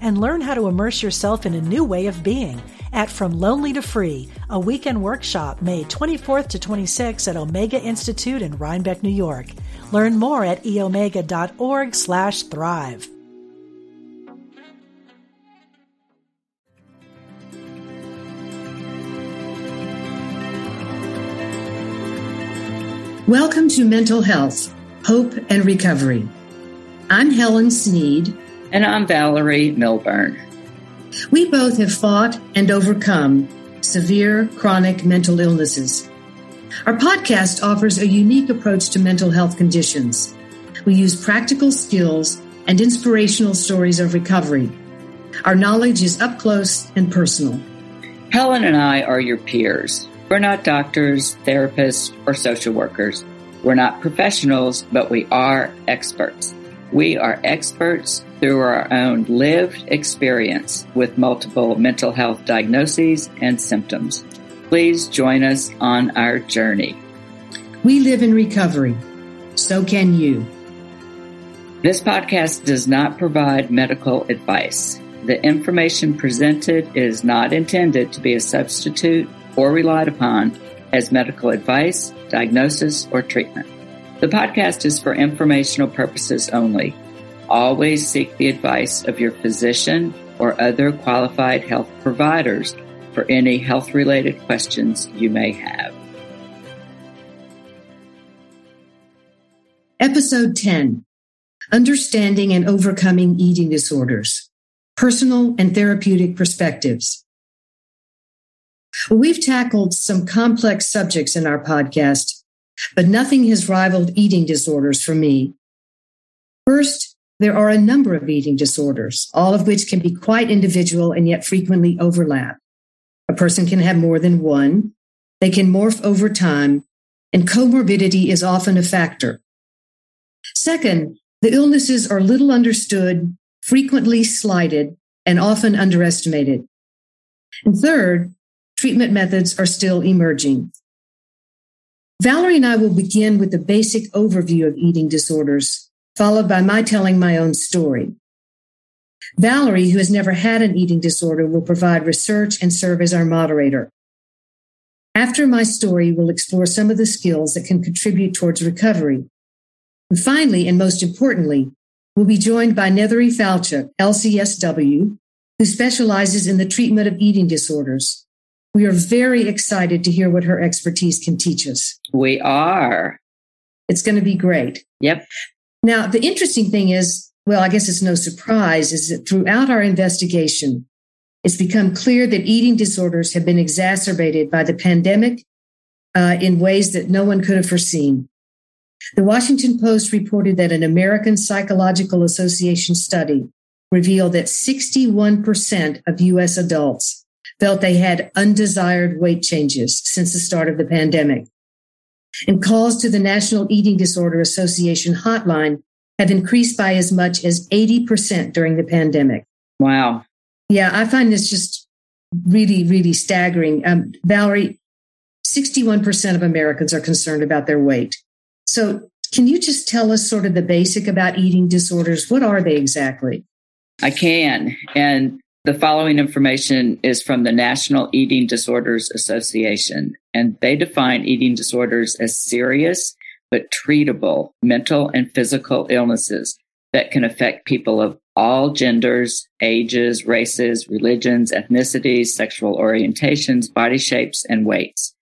and learn how to immerse yourself in a new way of being at From Lonely to Free, a weekend workshop May 24th to 26th at Omega Institute in Rhinebeck, New York. Learn more at eomega.org slash thrive. Welcome to Mental Health, Hope and Recovery. I'm Helen Sneed. And I'm Valerie Milburn. We both have fought and overcome severe chronic mental illnesses. Our podcast offers a unique approach to mental health conditions. We use practical skills and inspirational stories of recovery. Our knowledge is up close and personal. Helen and I are your peers. We're not doctors, therapists, or social workers. We're not professionals, but we are experts. We are experts through our own lived experience with multiple mental health diagnoses and symptoms. Please join us on our journey. We live in recovery. So can you. This podcast does not provide medical advice. The information presented is not intended to be a substitute or relied upon as medical advice, diagnosis, or treatment. The podcast is for informational purposes only Always seek the advice of your physician or other qualified health providers for any health related questions you may have. Episode 10 Understanding and Overcoming Eating Disorders Personal and Therapeutic Perspectives. We've tackled some complex subjects in our podcast, but nothing has rivaled eating disorders for me. First, there are a number of eating disorders, all of which can be quite individual and yet frequently overlap. A person can have more than one. They can morph over time, and comorbidity is often a factor. Second, the illnesses are little understood, frequently slighted, and often underestimated. And third, treatment methods are still emerging. Valerie and I will begin with a basic overview of eating disorders followed by my telling my own story. Valerie, who has never had an eating disorder, will provide research and serve as our moderator. After my story, we'll explore some of the skills that can contribute towards recovery. And finally, and most importantly, we'll be joined by Nethery Falchuk, LCSW, who specializes in the treatment of eating disorders. We are very excited to hear what her expertise can teach us. We are. It's going to be great. Yep. Now, the interesting thing is, well, I guess it's no surprise, is that throughout our investigation, it's become clear that eating disorders have been exacerbated by the pandemic uh, in ways that no one could have foreseen. The Washington Post reported that an American Psychological Association study revealed that 61% of US adults felt they had undesired weight changes since the start of the pandemic and calls to the National Eating Disorder Association hotline have increased by as much as 80% during the pandemic. Wow. Yeah, I find this just really, really staggering. Um, Valerie, 61% of Americans are concerned about their weight. So, can you just tell us sort of the basic about eating disorders? What are they exactly? I can. And the following information is from the National Eating Disorders Association, and they define eating disorders as serious but treatable mental and physical illnesses that can affect people of all genders, ages, races, religions, ethnicities, sexual orientations, body shapes, and weights.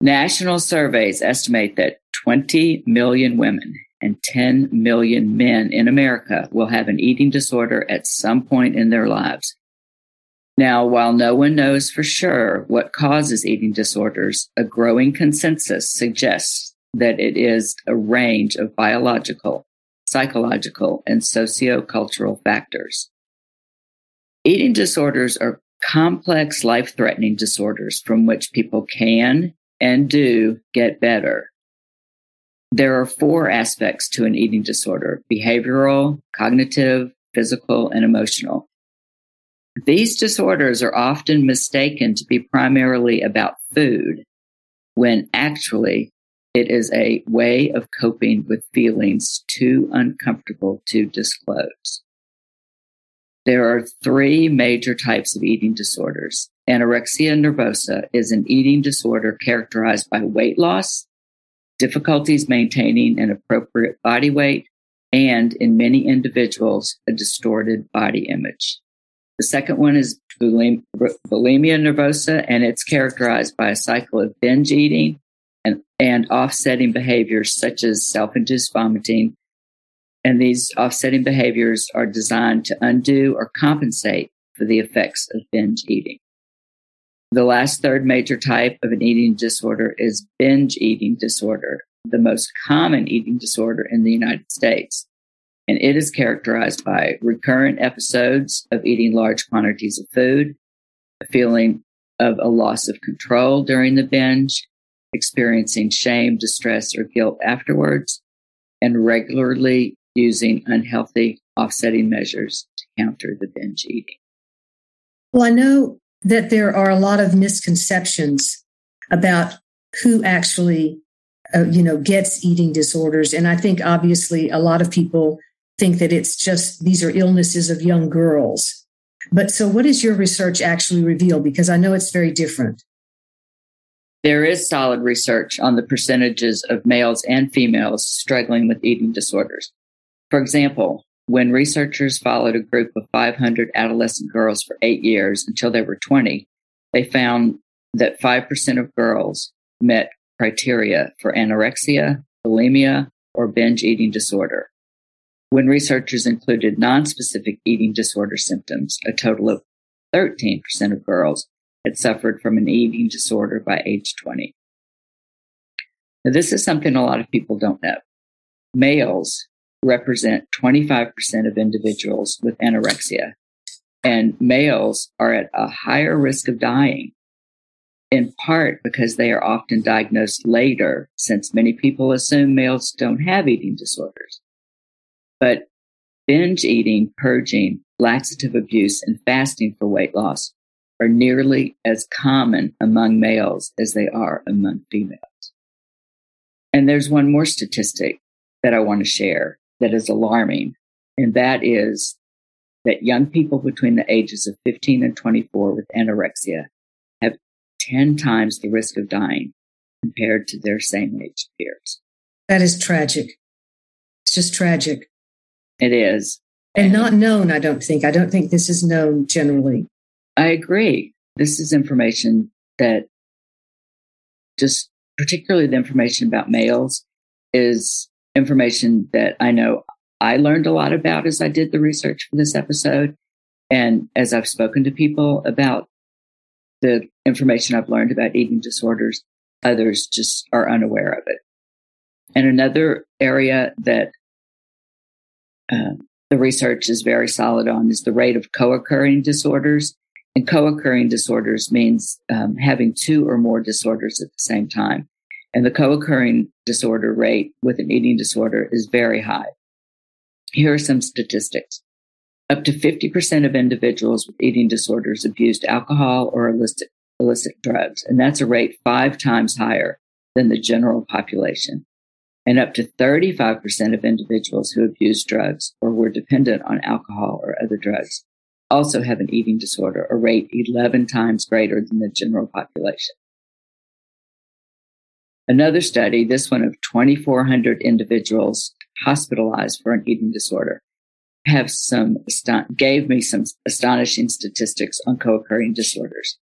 National surveys estimate that 20 million women and 10 million men in America will have an eating disorder at some point in their lives. Now, while no one knows for sure what causes eating disorders, a growing consensus suggests that it is a range of biological, psychological, and sociocultural factors. Eating disorders are complex life threatening disorders from which people can and do get better. There are four aspects to an eating disorder behavioral, cognitive, physical, and emotional. These disorders are often mistaken to be primarily about food, when actually it is a way of coping with feelings too uncomfortable to disclose. There are three major types of eating disorders. Anorexia nervosa is an eating disorder characterized by weight loss, difficulties maintaining an appropriate body weight, and in many individuals, a distorted body image. The second one is bulimia nervosa, and it's characterized by a cycle of binge eating and, and offsetting behaviors such as self induced vomiting. And these offsetting behaviors are designed to undo or compensate for the effects of binge eating. The last third major type of an eating disorder is binge eating disorder, the most common eating disorder in the United States and it is characterized by recurrent episodes of eating large quantities of food, a feeling of a loss of control during the binge, experiencing shame, distress, or guilt afterwards, and regularly using unhealthy offsetting measures to counter the binge eating. Well, I know that there are a lot of misconceptions about who actually, uh, you know, gets eating disorders. And I think obviously a lot of people think that it's just these are illnesses of young girls. But so, what does your research actually reveal? Because I know it's very different. There is solid research on the percentages of males and females struggling with eating disorders. For example, when researchers followed a group of 500 adolescent girls for eight years until they were 20, they found that 5% of girls met criteria for anorexia, bulimia, or binge eating disorder. When researchers included nonspecific eating disorder symptoms, a total of 13% of girls had suffered from an eating disorder by age 20. Now, this is something a lot of people don't know. Males represent 25% of individuals with anorexia, and males are at a higher risk of dying, in part because they are often diagnosed later, since many people assume males don't have eating disorders. But binge eating, purging, laxative abuse, and fasting for weight loss are nearly as common among males as they are among females. And there's one more statistic that I want to share that is alarming, and that is that young people between the ages of 15 and 24 with anorexia have 10 times the risk of dying compared to their same age peers. That is tragic. It's just tragic. It is. And not known, I don't think. I don't think this is known generally. I agree. This is information that just particularly the information about males is information that I know I learned a lot about as I did the research for this episode. And as I've spoken to people about the information I've learned about eating disorders, others just are unaware of it. And another area that um, the research is very solid on is the rate of co-occurring disorders. And co-occurring disorders means um, having two or more disorders at the same time. And the co-occurring disorder rate with an eating disorder is very high. Here are some statistics. Up to 50% of individuals with eating disorders abused alcohol or illicit, illicit drugs, and that's a rate five times higher than the general population and up to 35% of individuals who abused drugs or were dependent on alcohol or other drugs also have an eating disorder, a rate 11 times greater than the general population. Another study, this one of 2,400 individuals hospitalized for an eating disorder, have some gave me some astonishing statistics on co-occurring disorders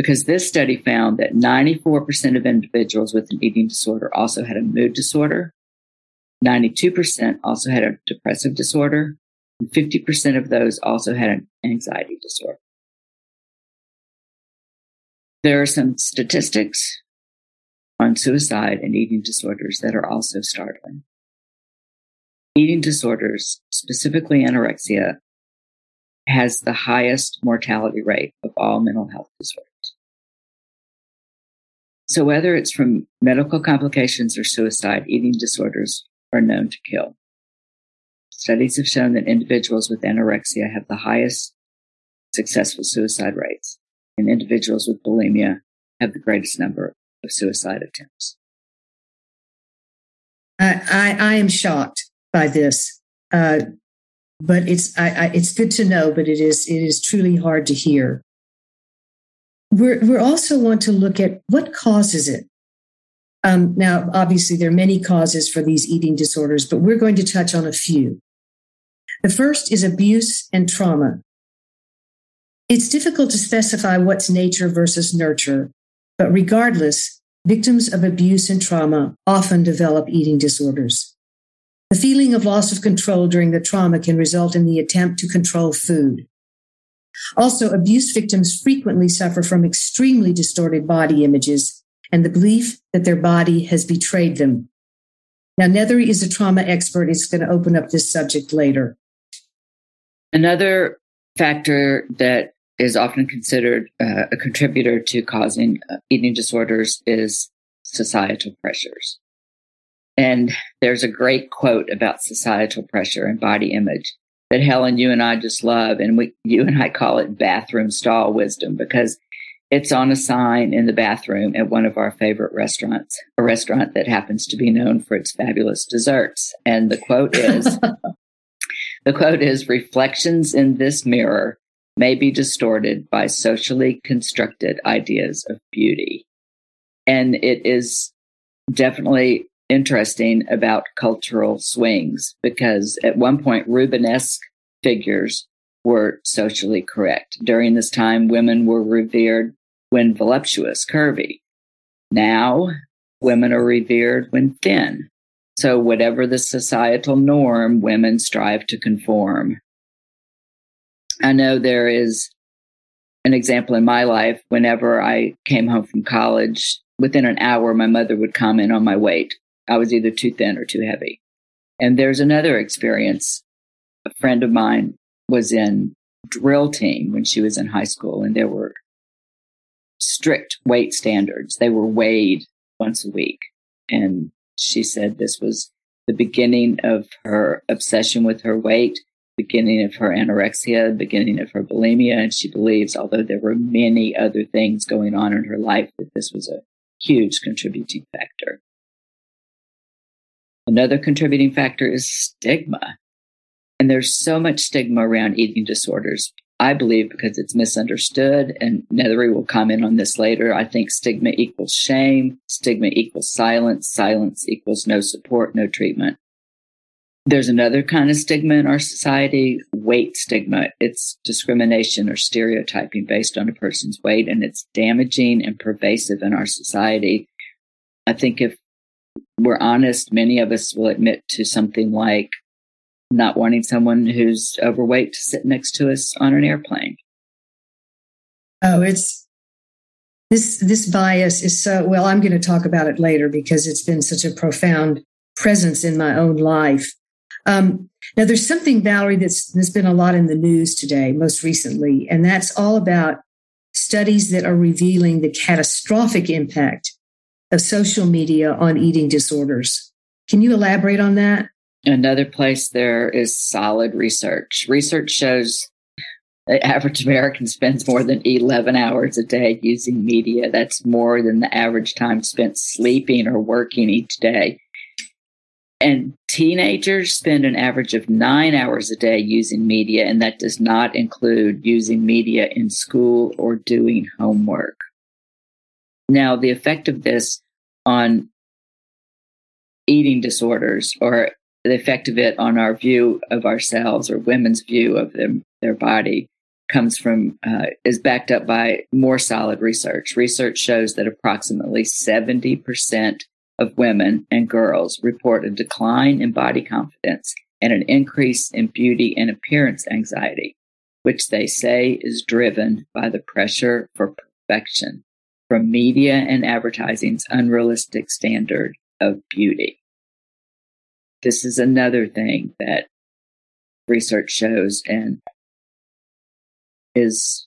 because this study found that 94% of individuals with an eating disorder also had a mood disorder. 92% also had a depressive disorder. And 50% of those also had an anxiety disorder. There are some statistics suicide and eating disorders that are also startling. Eating disorders, specifically anorexia, has the highest mortality rate of all mental health disorders. So whether it's from medical complications or suicide, eating disorders are known to kill. Studies have shown that individuals with anorexia have the highest successful suicide rates, and individuals with bulimia have the greatest number of suicide attempts. I, I, I am shocked by this, uh, but it's I, I, it's good to know. But it is it is truly hard to hear. We're we also want to look at what causes it. Um, now, obviously, there are many causes for these eating disorders, but we're going to touch on a few. The first is abuse and trauma. It's difficult to specify what's nature versus nurture, but regardless, victims of abuse and trauma often develop eating disorders. The feeling of loss of control during the trauma can result in the attempt to control food. Also, abuse victims frequently suffer from extremely distorted body images and the belief that their body has betrayed them. Now, Nethery is a trauma expert. He's going to open up this subject later. Another factor that is often considered uh, a contributor to causing uh, eating disorders is societal pressures. And there's a great quote about societal pressure and body image that Helen, you and I just love. And we, you and I call it bathroom stall wisdom because it's on a sign in the bathroom at one of our favorite restaurants, a restaurant that happens to be known for its fabulous desserts. And the quote is, the quote is reflections in this mirror may be distorted by socially constructed ideas of beauty. And it is definitely interesting about cultural swings because at one point, Rubenesque figures were socially correct. During this time, women were revered when voluptuous, curvy. Now, women are revered when thin. So, whatever the societal norm, women strive to conform. I know there is an example in my life whenever I came home from college, within an hour, my mother would comment on my weight. I was either too thin or too heavy. And there's another experience. A friend of mine was in drill team when she was in high school, and there were strict weight standards. They were weighed once a week. And she said this was the beginning of her obsession with her weight beginning of her anorexia, beginning of her bulimia. And she believes, although there were many other things going on in her life, that this was a huge contributing factor. Another contributing factor is stigma. And there's so much stigma around eating disorders. I believe because it's misunderstood, and Nethery will comment on this later. I think stigma equals shame, stigma equals silence, silence equals no support, no treatment. There's another kind of stigma in our society, weight stigma. It's discrimination or stereotyping based on a person's weight, and it's damaging and pervasive in our society. I think if we're honest, many of us will admit to something like not wanting someone who's overweight to sit next to us on an airplane. Oh, it's this this bias is so well i'm going to talk about it later because it's been such a profound presence in my own life um, now, there's something, Valerie, that's, that's been a lot in the news today, most recently, and that's all about studies that are revealing the catastrophic impact of social media on eating disorders. Can you elaborate on that? Another place there is solid research. Research shows the average American spends more than 11 hours a day using media. That's more than the average time spent sleeping or working each day. And teenagers spend an average of nine hours a day using media, and that does not include using media in school or doing homework. Now, the effect of this on eating disorders or the effect of it on our view of ourselves or women's view of them, their body comes from uh, is backed up by more solid research. Research shows that approximately 70% of women and girls report a decline in body confidence and an increase in beauty and appearance anxiety, which they say is driven by the pressure for perfection from media and advertising's unrealistic standard of beauty. This is another thing that research shows and is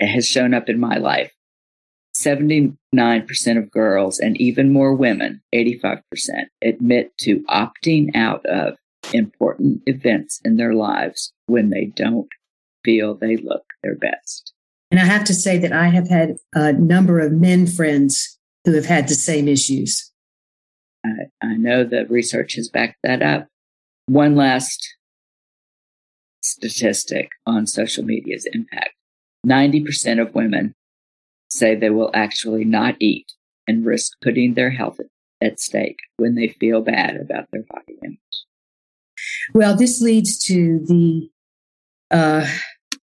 has shown up in my life 79% of girls and even more women, 85%, admit to opting out of important events in their lives when they don't feel they look their best. And I have to say that I have had a number of men friends who have had the same issues. I, I know that research has backed that up. One last statistic on social media's impact 90% of women say they will actually not eat and risk putting their health at stake when they feel bad about their body image. Well, this leads to the uh,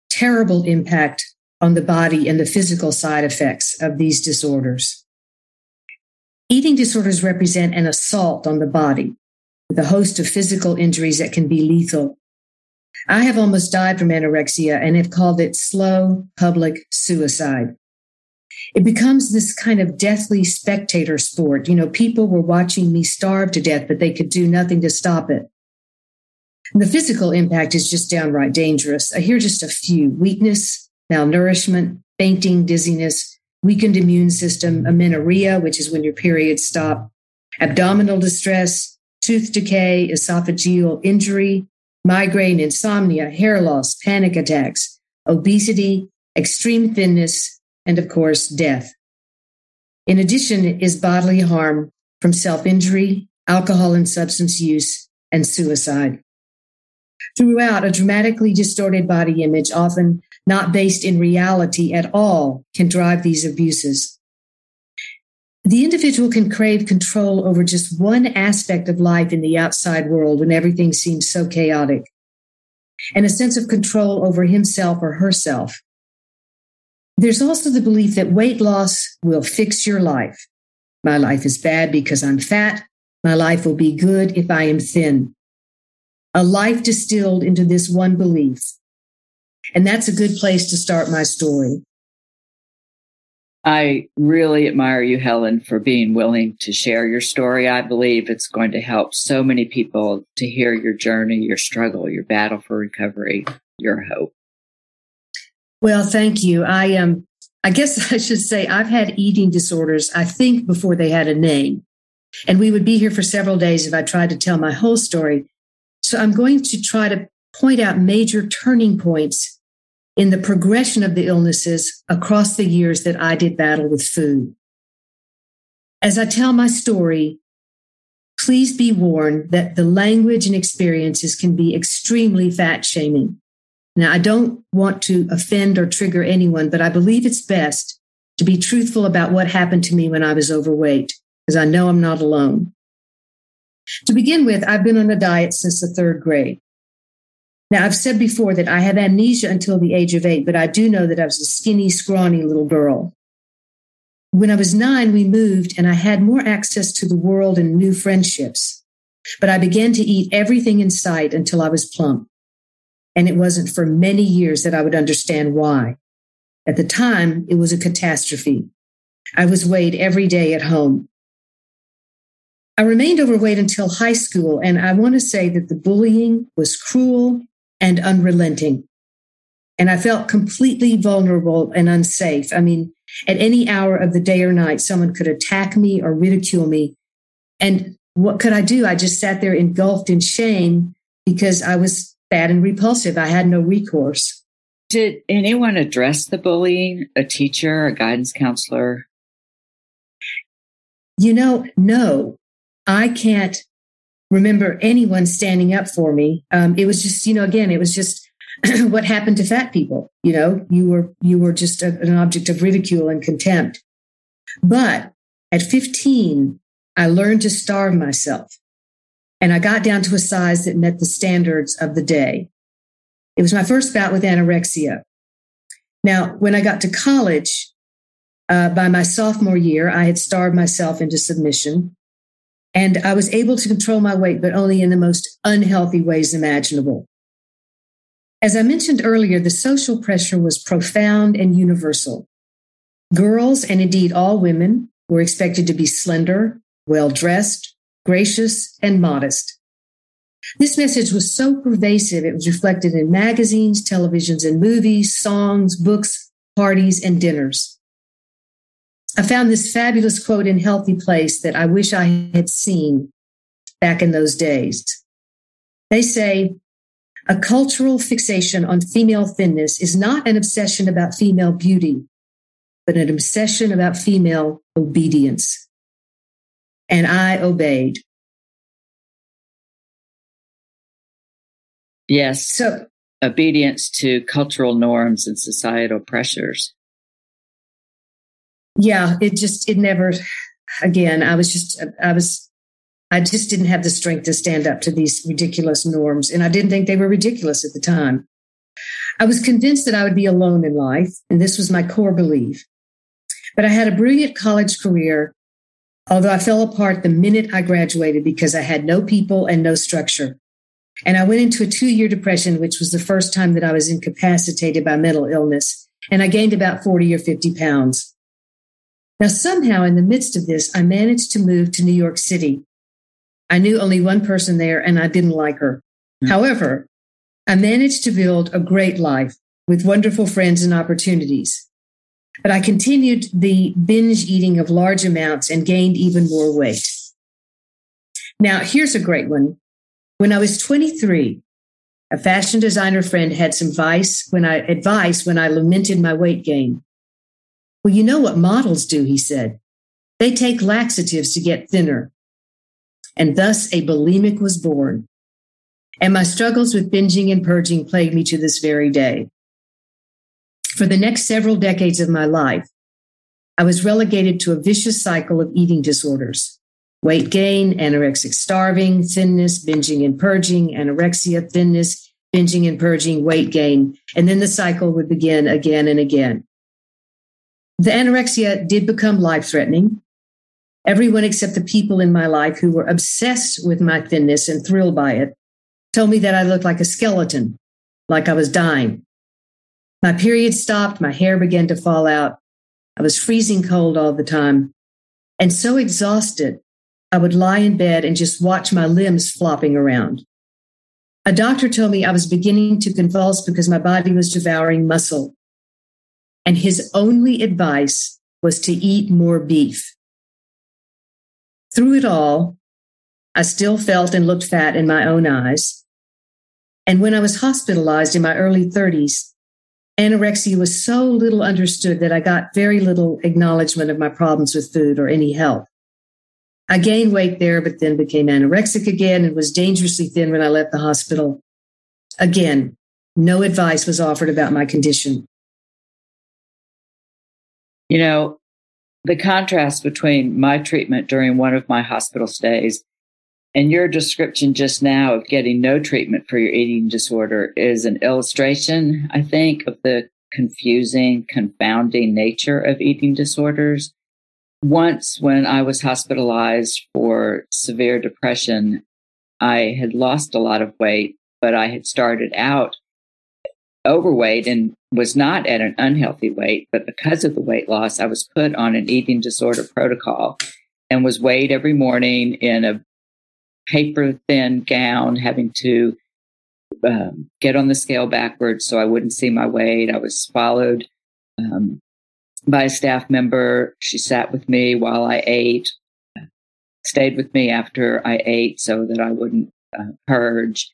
terrible impact on the body and the physical side effects of these disorders. Eating disorders represent an assault on the body with a host of physical injuries that can be lethal. I have almost died from anorexia and have called it slow public suicide. It becomes this kind of deathly spectator sport. You know, people were watching me starve to death, but they could do nothing to stop it. And the physical impact is just downright dangerous. I hear just a few weakness, malnourishment, fainting, dizziness, weakened immune system, amenorrhea, which is when your periods stop, abdominal distress, tooth decay, esophageal injury, migraine, insomnia, hair loss, panic attacks, obesity, extreme thinness, and of course, death. In addition, is bodily harm from self injury, alcohol and substance use, and suicide. Throughout, a dramatically distorted body image, often not based in reality at all, can drive these abuses. The individual can crave control over just one aspect of life in the outside world when everything seems so chaotic, and a sense of control over himself or herself. There's also the belief that weight loss will fix your life. My life is bad because I'm fat. My life will be good if I am thin a life distilled into this one belief. And that's a good place to start my story. I really admire you, Helen, for being willing to share your story. I believe it's going to help so many people to hear your journey, your struggle, your battle for recovery, your hope. Well, thank you. I um, I guess I should say I've had eating disorders, I think, before they had a name. And we would be here for several days if I tried to tell my whole story. So I'm going to try to point out major turning points in the progression of the illnesses across the years that I did battle with food. As I tell my story, please be warned that the language and experiences can be extremely fat shaming. Now, I don't want to offend or trigger anyone, but I believe it's best to be truthful about what happened to me when I was overweight, because I know I'm not alone. To begin with, I've been on a diet since the third grade. Now, I've said before that I had amnesia until the age of eight, but I do know that I was a skinny, scrawny little girl. When I was nine, we moved and I had more access to the world and new friendships. But I began to eat everything in sight until I was plump. And it wasn't for many years that I would understand why. At the time, it was a catastrophe. I was weighed every day at home. I remained overweight until high school, and I want to say that the bullying was cruel and unrelenting. And I felt completely vulnerable and unsafe. I mean, at any hour of the day or night, someone could attack me or ridicule me. And what could I do? I just sat there engulfed in shame because I was fat and repulsive. I had no recourse. Did anyone address the bullying? A teacher, a guidance counselor? You know, no. I can't remember anyone standing up for me. Um, it was just, you know, again, it was just what happened to fat people. You know, you were you were just a, an object of ridicule and contempt. But at 15, I learned to starve myself, and I got down to a size that met the standards of the day. It was my first bout with anorexia. Now, when I got to college, uh, by my sophomore year, I had starved myself into submission. And I was able to control my weight, but only in the most unhealthy ways imaginable. As I mentioned earlier, the social pressure was profound and universal. Girls, and indeed all women, were expected to be slender, well dressed, gracious, and modest. This message was so pervasive, it was reflected in magazines, televisions, and movies, songs, books, parties, and dinners. I found this fabulous quote in Healthy Place that I wish I had seen back in those days. They say, a cultural fixation on female thinness is not an obsession about female beauty, but an obsession about female obedience. And I obeyed. Yes. So obedience to cultural norms and societal pressures yeah, it just, it never, again, I was just, I was, I just didn't have the strength to stand up to these ridiculous norms. And I didn't think they were ridiculous at the time. I was convinced that I would be alone in life, and this was my core belief. But I had a brilliant college career, although I fell apart the minute I graduated because I had no people and no structure. And I went into a two year depression, which was the first time that I was incapacitated by mental illness. And I gained about 40 or 50 pounds. Now, somehow in the midst of this, I managed to move to New York City. I knew only one person there and I didn't like her. Mm-hmm. However, I managed to build a great life with wonderful friends and opportunities. But I continued the binge eating of large amounts and gained even more weight. Now, here's a great one. When I was 23, a fashion designer friend had some advice when I advice when I lamented my weight gain. Well, you know what models do, he said. They take laxatives to get thinner. And thus a bulimic was born. And my struggles with binging and purging plague me to this very day. For the next several decades of my life, I was relegated to a vicious cycle of eating disorders weight gain, anorexic starving, thinness, binging and purging, anorexia, thinness, binging and purging, weight gain. And then the cycle would begin again and again. The anorexia did become life threatening. Everyone except the people in my life who were obsessed with my thinness and thrilled by it told me that I looked like a skeleton, like I was dying. My period stopped, my hair began to fall out. I was freezing cold all the time and so exhausted, I would lie in bed and just watch my limbs flopping around. A doctor told me I was beginning to convulse because my body was devouring muscle and his only advice was to eat more beef. Through it all, I still felt and looked fat in my own eyes. And when I was hospitalized in my early 30s, anorexia was so little understood that I got very little acknowledgement of my problems with food or any help. I gained weight there, but then became anorexic again and was dangerously thin when I left the hospital. Again, no advice was offered about my condition. You know, the contrast between my treatment during one of my hospital stays and your description just now of getting no treatment for your eating disorder is an illustration, I think, of the confusing, confounding nature of eating disorders. Once, when I was hospitalized for severe depression, I had lost a lot of weight, but I had started out overweight and was not at an unhealthy weight, but because of the weight loss, I was put on an eating disorder protocol and was weighed every morning in a paper thin gown, having to um, get on the scale backwards so I wouldn't see my weight. I was followed um, by a staff member. She sat with me while I ate, stayed with me after I ate so that I wouldn't uh, purge.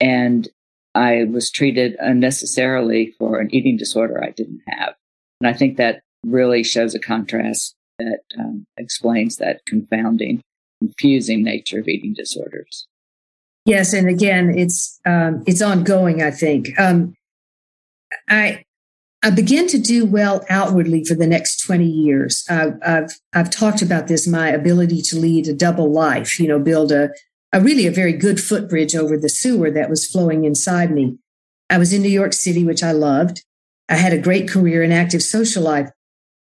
And I was treated unnecessarily for an eating disorder I didn't have. And I think that really shows a contrast that um, explains that confounding, confusing nature of eating disorders. Yes, and again, it's um, it's ongoing. I think um, I I began to do well outwardly for the next twenty years. I've I've talked about this my ability to lead a double life. You know, build a a really a very good footbridge over the sewer that was flowing inside me. I was in New York City, which I loved. I had a great career and active social life,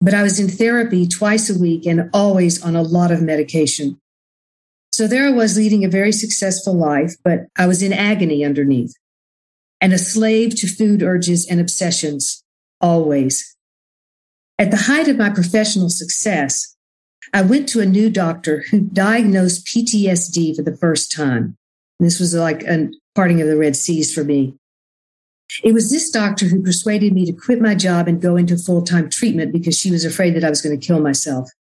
but I was in therapy twice a week and always on a lot of medication. So there I was leading a very successful life, but I was in agony underneath and a slave to food urges and obsessions, always. At the height of my professional success, I went to a new doctor who diagnosed PTSD for the first time. This was like a parting of the Red Seas for me. It was this doctor who persuaded me to quit my job and go into full time treatment because she was afraid that I was going to kill myself.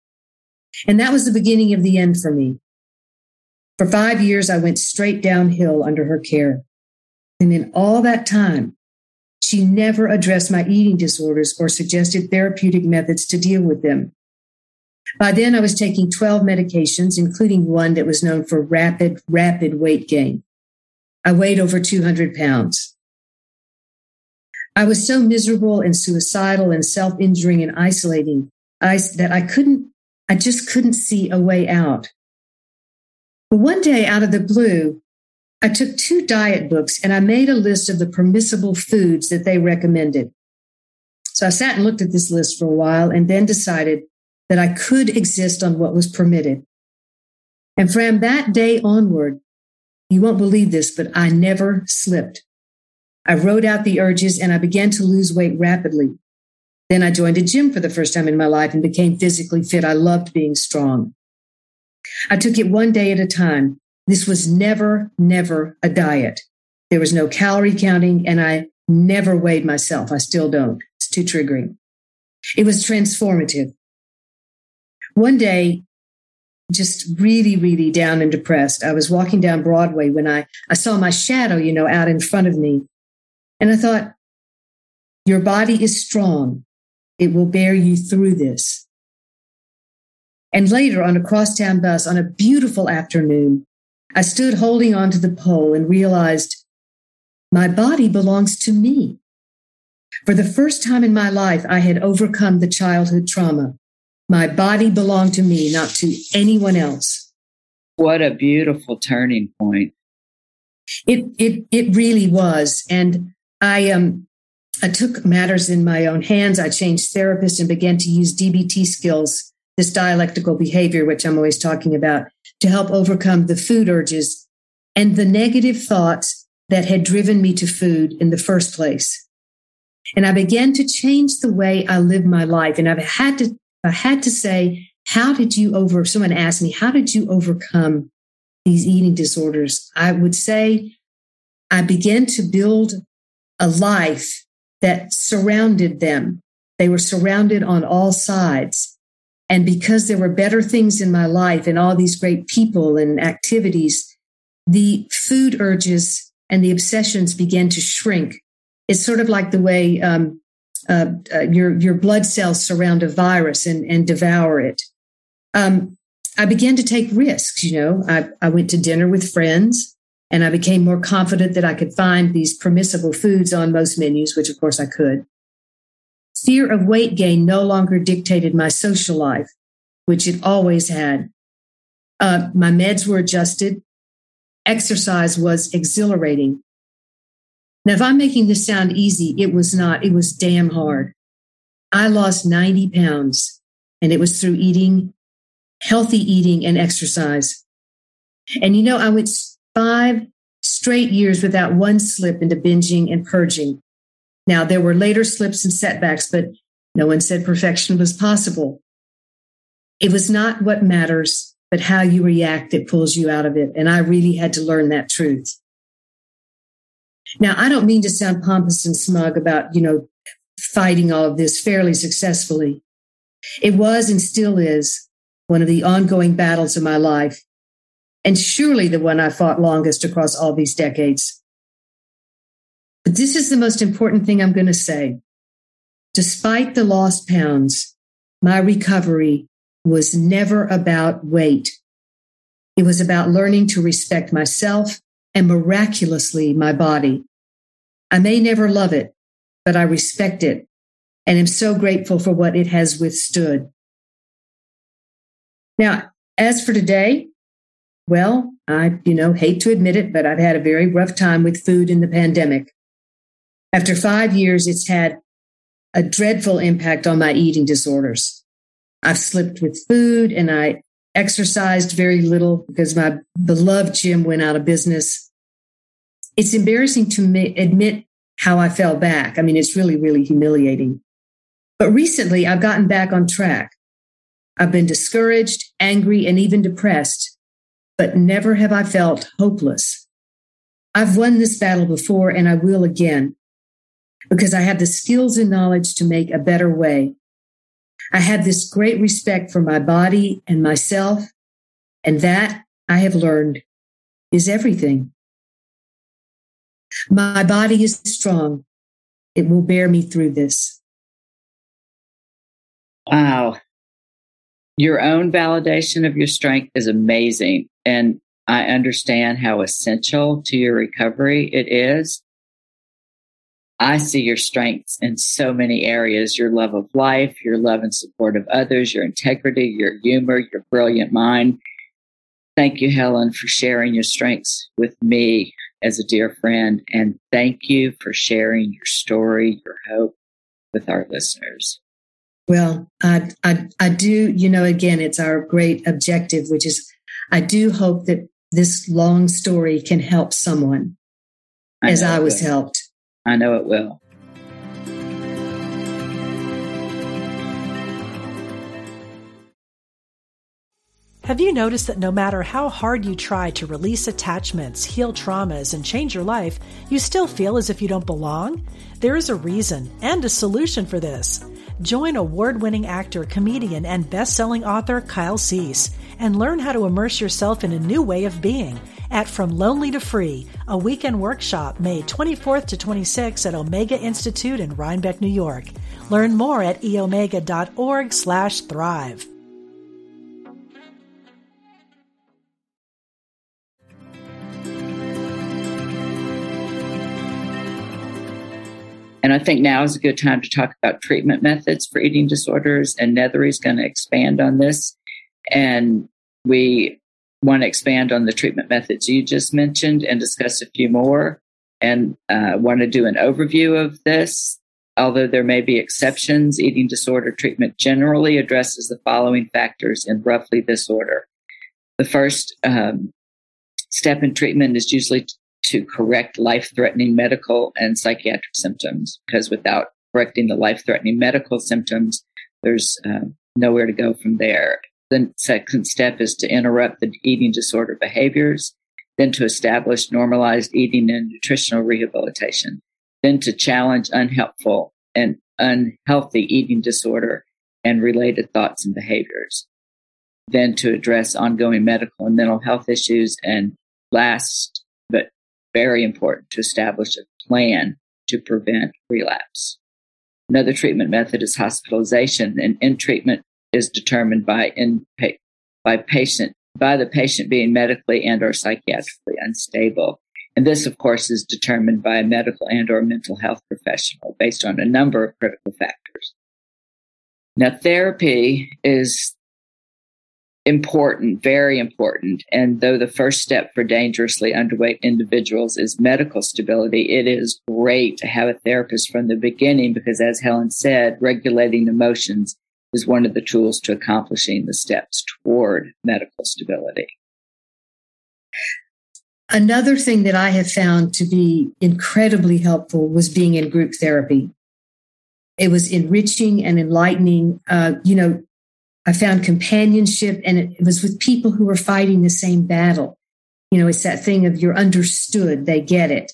And that was the beginning of the end for me. For five years, I went straight downhill under her care. And in all that time, she never addressed my eating disorders or suggested therapeutic methods to deal with them. By then, I was taking 12 medications, including one that was known for rapid, rapid weight gain. I weighed over 200 pounds. I was so miserable and suicidal and self injuring and isolating I, that I couldn't, I just couldn't see a way out. But one day, out of the blue, I took two diet books and I made a list of the permissible foods that they recommended. So I sat and looked at this list for a while and then decided that I could exist on what was permitted. And from that day onward, you won't believe this, but I never slipped. I wrote out the urges and I began to lose weight rapidly. Then I joined a gym for the first time in my life and became physically fit. I loved being strong. I took it one day at a time. This was never, never a diet. There was no calorie counting and I never weighed myself. I still don't. It's too triggering. It was transformative. One day, just really, really down and depressed, I was walking down Broadway when I, I saw my shadow, you know, out in front of me. And I thought, your body is strong. It will bear you through this. And later on a crosstown bus on a beautiful afternoon, I stood holding onto the pole and realized my body belongs to me. For the first time in my life, I had overcome the childhood trauma. My body belonged to me, not to anyone else. What a beautiful turning point. It it it really was. And I um I took matters in my own hands. I changed therapists and began to use DBT skills, this dialectical behavior, which I'm always talking about, to help overcome the food urges and the negative thoughts that had driven me to food in the first place. And I began to change the way I live my life. And I've had to, I had to say, how did you over, someone asked me, how did you overcome these eating disorders? I would say I began to build a life that surrounded them. They were surrounded on all sides. And because there were better things in my life and all these great people and activities, the food urges and the obsessions began to shrink. It's sort of like the way um, uh, uh, your your blood cells surround a virus and, and devour it. Um, I began to take risks. You know, I, I went to dinner with friends. And I became more confident that I could find these permissible foods on most menus, which of course I could. Fear of weight gain no longer dictated my social life, which it always had. Uh, my meds were adjusted. Exercise was exhilarating. Now, if I'm making this sound easy, it was not. It was damn hard. I lost 90 pounds, and it was through eating, healthy eating, and exercise. And you know, I went five straight years without one slip into binging and purging. Now, there were later slips and setbacks, but no one said perfection was possible. It was not what matters, but how you react that pulls you out of it. And I really had to learn that truth. Now, I don't mean to sound pompous and smug about, you know, fighting all of this fairly successfully. It was and still is one of the ongoing battles of my life and surely the one I fought longest across all these decades. But this is the most important thing I'm going to say. Despite the lost pounds, my recovery was never about weight. It was about learning to respect myself and miraculously my body. I may never love it, but I respect it and am so grateful for what it has withstood. Now, as for today, well, I, you know, hate to admit it, but I've had a very rough time with food in the pandemic. After five years, it's had a dreadful impact on my eating disorders. I've slipped with food and I exercised very little because my beloved gym went out of business. It's embarrassing to admit how I fell back. I mean, it's really, really humiliating. But recently, I've gotten back on track. I've been discouraged, angry, and even depressed but never have I felt hopeless. I've won this battle before and I will again. Because I have the skills and knowledge to make a better way. I have this great respect for my body and myself, and that I have learned is everything. My body is strong. It will bear me through this. Wow. Your own validation of your strength is amazing. And I understand how essential to your recovery it is. I see your strengths in so many areas your love of life, your love and support of others, your integrity, your humor, your brilliant mind. Thank you, Helen, for sharing your strengths with me as a dear friend. And thank you for sharing your story, your hope with our listeners. Well, I, I, I do, you know, again, it's our great objective, which is I do hope that this long story can help someone I as I was helped. I know it will. Have you noticed that no matter how hard you try to release attachments, heal traumas, and change your life, you still feel as if you don't belong? There is a reason and a solution for this. Join award winning actor, comedian, and best selling author Kyle Cease and learn how to immerse yourself in a new way of being at From Lonely to Free, a weekend workshop May 24th to 26th at Omega Institute in Rhinebeck, New York. Learn more at eomega.org slash thrive. And I think now is a good time to talk about treatment methods for eating disorders. And Nethery is going to expand on this. And we want to expand on the treatment methods you just mentioned and discuss a few more and uh, want to do an overview of this. Although there may be exceptions, eating disorder treatment generally addresses the following factors in roughly this order. The first um, step in treatment is usually to correct life threatening medical and psychiatric symptoms, because without correcting the life threatening medical symptoms, there's uh, nowhere to go from there. The second step is to interrupt the eating disorder behaviors, then to establish normalized eating and nutritional rehabilitation, then to challenge unhelpful and unhealthy eating disorder and related thoughts and behaviors, then to address ongoing medical and mental health issues, and last but very important, to establish a plan to prevent relapse. Another treatment method is hospitalization, and in treatment is determined by in by patient by the patient being medically and or psychiatrically unstable. And this, of course, is determined by a medical and or mental health professional based on a number of critical factors. Now, therapy is important, very important. And though the first step for dangerously underweight individuals is medical stability, it is great to have a therapist from the beginning because, as Helen said, regulating emotions is one of the tools to accomplishing the steps toward medical stability. Another thing that I have found to be incredibly helpful was being in group therapy. It was enriching and enlightening. Uh, you know, I found companionship and it, it was with people who were fighting the same battle. You know, it's that thing of you're understood, they get it.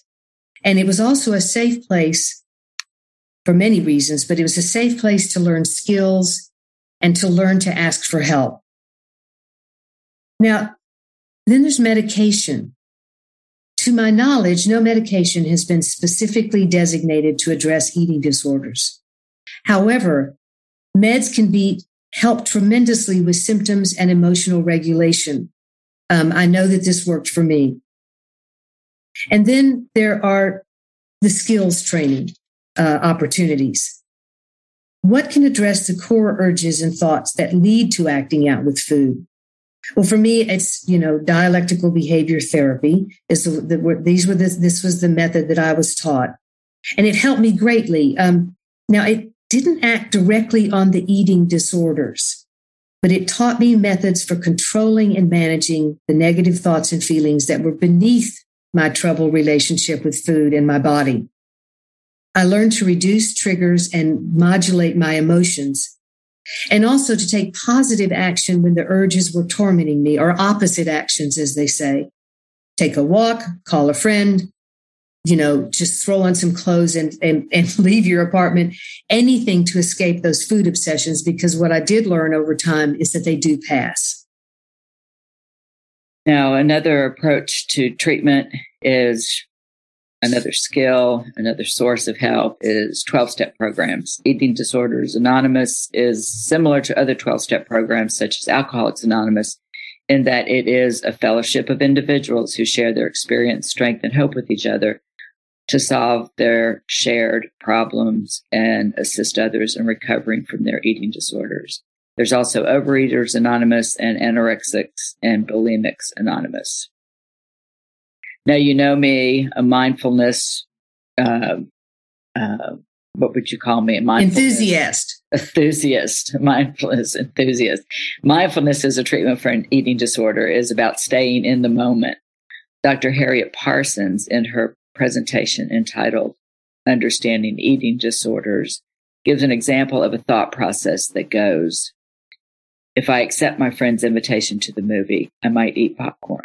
And it was also a safe place for many reasons, but it was a safe place to learn skills and to learn to ask for help. Now, then there's medication. To my knowledge, no medication has been specifically designated to address eating disorders. However, meds can be helped tremendously with symptoms and emotional regulation. Um, I know that this worked for me. And then there are the skills training uh, opportunities. What can address the core urges and thoughts that lead to acting out with food? Well, for me, it's you know dialectical behavior therapy. Is the, the, these were this this was the method that I was taught, and it helped me greatly. Um, now, it didn't act directly on the eating disorders, but it taught me methods for controlling and managing the negative thoughts and feelings that were beneath my troubled relationship with food and my body. I learned to reduce triggers and modulate my emotions, and also to take positive action when the urges were tormenting me, or opposite actions, as they say. Take a walk, call a friend, you know, just throw on some clothes and, and, and leave your apartment, anything to escape those food obsessions. Because what I did learn over time is that they do pass. Now, another approach to treatment is another skill, another source of help is 12 step programs. Eating Disorders Anonymous is similar to other 12 step programs such as Alcoholics Anonymous in that it is a fellowship of individuals who share their experience, strength, and hope with each other to solve their shared problems and assist others in recovering from their eating disorders. There's also Overeaters Anonymous and Anorexics and Bulimics Anonymous. Now, you know me, a mindfulness, uh, uh, what would you call me? A mindfulness enthusiast. Enthusiast, mindfulness enthusiast. Mindfulness as a treatment for an eating disorder is about staying in the moment. Dr. Harriet Parsons, in her presentation entitled Understanding Eating Disorders, gives an example of a thought process that goes If I accept my friend's invitation to the movie, I might eat popcorn.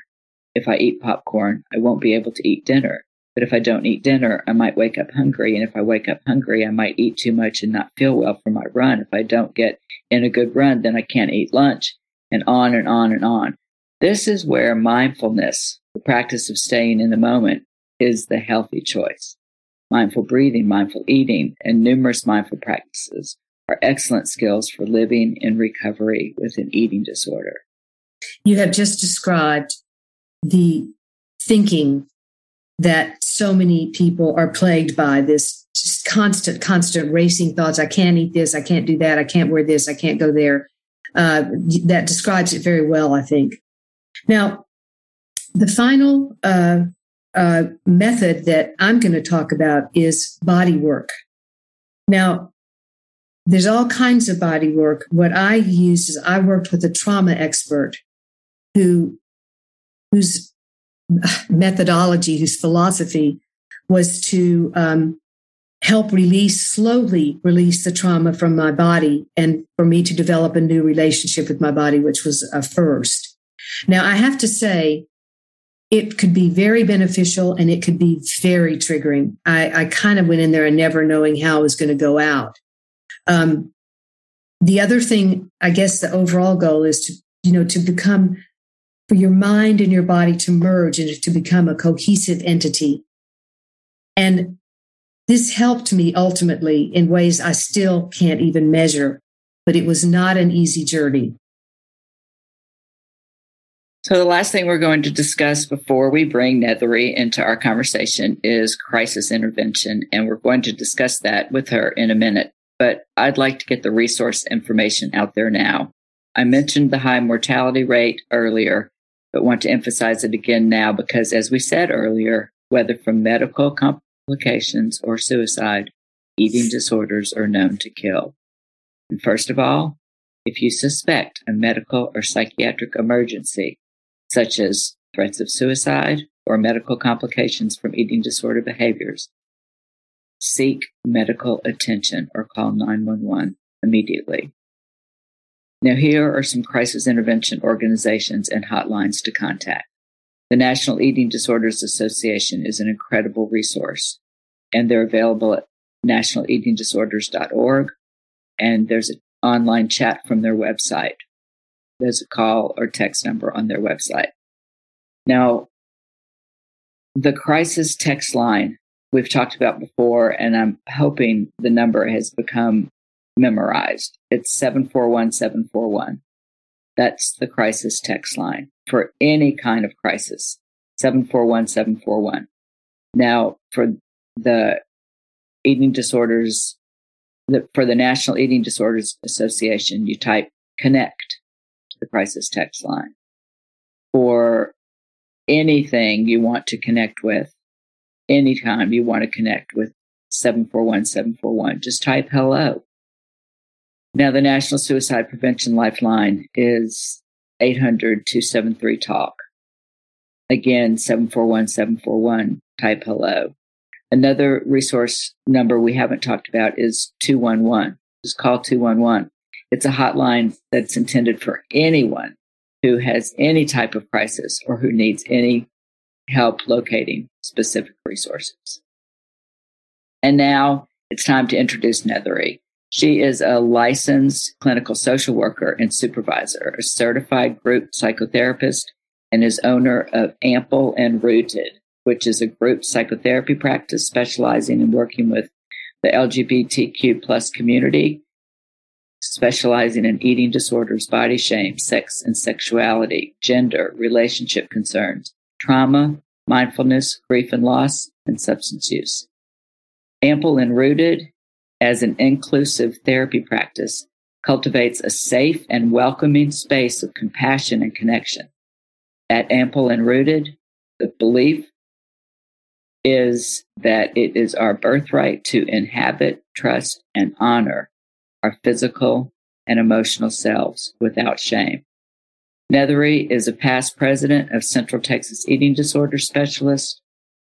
If I eat popcorn, I won't be able to eat dinner. But if I don't eat dinner, I might wake up hungry. And if I wake up hungry, I might eat too much and not feel well for my run. If I don't get in a good run, then I can't eat lunch and on and on and on. This is where mindfulness, the practice of staying in the moment, is the healthy choice. Mindful breathing, mindful eating, and numerous mindful practices are excellent skills for living in recovery with an eating disorder. You have just described the thinking that so many people are plagued by this just constant, constant racing thoughts. I can't eat this. I can't do that. I can't wear this. I can't go there. Uh, that describes it very well, I think. Now, the final uh, uh, method that I'm going to talk about is body work. Now, there's all kinds of body work. What I used is I worked with a trauma expert who whose methodology, whose philosophy was to um, help release, slowly release the trauma from my body and for me to develop a new relationship with my body, which was a first. Now, I have to say, it could be very beneficial and it could be very triggering. I, I kind of went in there and never knowing how it was going to go out. Um, the other thing, I guess the overall goal is to, you know, to become for your mind and your body to merge and to become a cohesive entity. And this helped me ultimately in ways I still can't even measure, but it was not an easy journey. So, the last thing we're going to discuss before we bring Nethery into our conversation is crisis intervention. And we're going to discuss that with her in a minute. But I'd like to get the resource information out there now. I mentioned the high mortality rate earlier but want to emphasize it again now because, as we said earlier, whether from medical complications or suicide, eating disorders are known to kill. And first of all, if you suspect a medical or psychiatric emergency, such as threats of suicide or medical complications from eating disorder behaviors, seek medical attention or call 911 immediately. Now, here are some crisis intervention organizations and hotlines to contact. The National Eating Disorders Association is an incredible resource, and they're available at nationaleatingdisorders.org, and there's an online chat from their website. There's a call or text number on their website. Now, the crisis text line we've talked about before, and I'm hoping the number has become memorized. It's 741741. That's the crisis text line for any kind of crisis. 741741. Now, for the eating disorders, the, for the National Eating Disorders Association, you type connect to the crisis text line. For anything you want to connect with, anytime you want to connect with 741741, just type hello now, the National Suicide Prevention Lifeline is 800 273 TALK. Again, 741 741, type hello. Another resource number we haven't talked about is 211. Just call 211. It's a hotline that's intended for anyone who has any type of crisis or who needs any help locating specific resources. And now it's time to introduce Nethery. She is a licensed clinical social worker and supervisor, a certified group psychotherapist, and is owner of Ample and Rooted, which is a group psychotherapy practice specializing in working with the LGBTQ plus community, specializing in eating disorders, body shame, sex and sexuality, gender, relationship concerns, trauma, mindfulness, grief and loss, and substance use. Ample and Rooted as an inclusive therapy practice cultivates a safe and welcoming space of compassion and connection. At Ample and Rooted, the belief is that it is our birthright to inhabit, trust, and honor our physical and emotional selves without shame. Nethery is a past president of Central Texas Eating Disorder Specialists,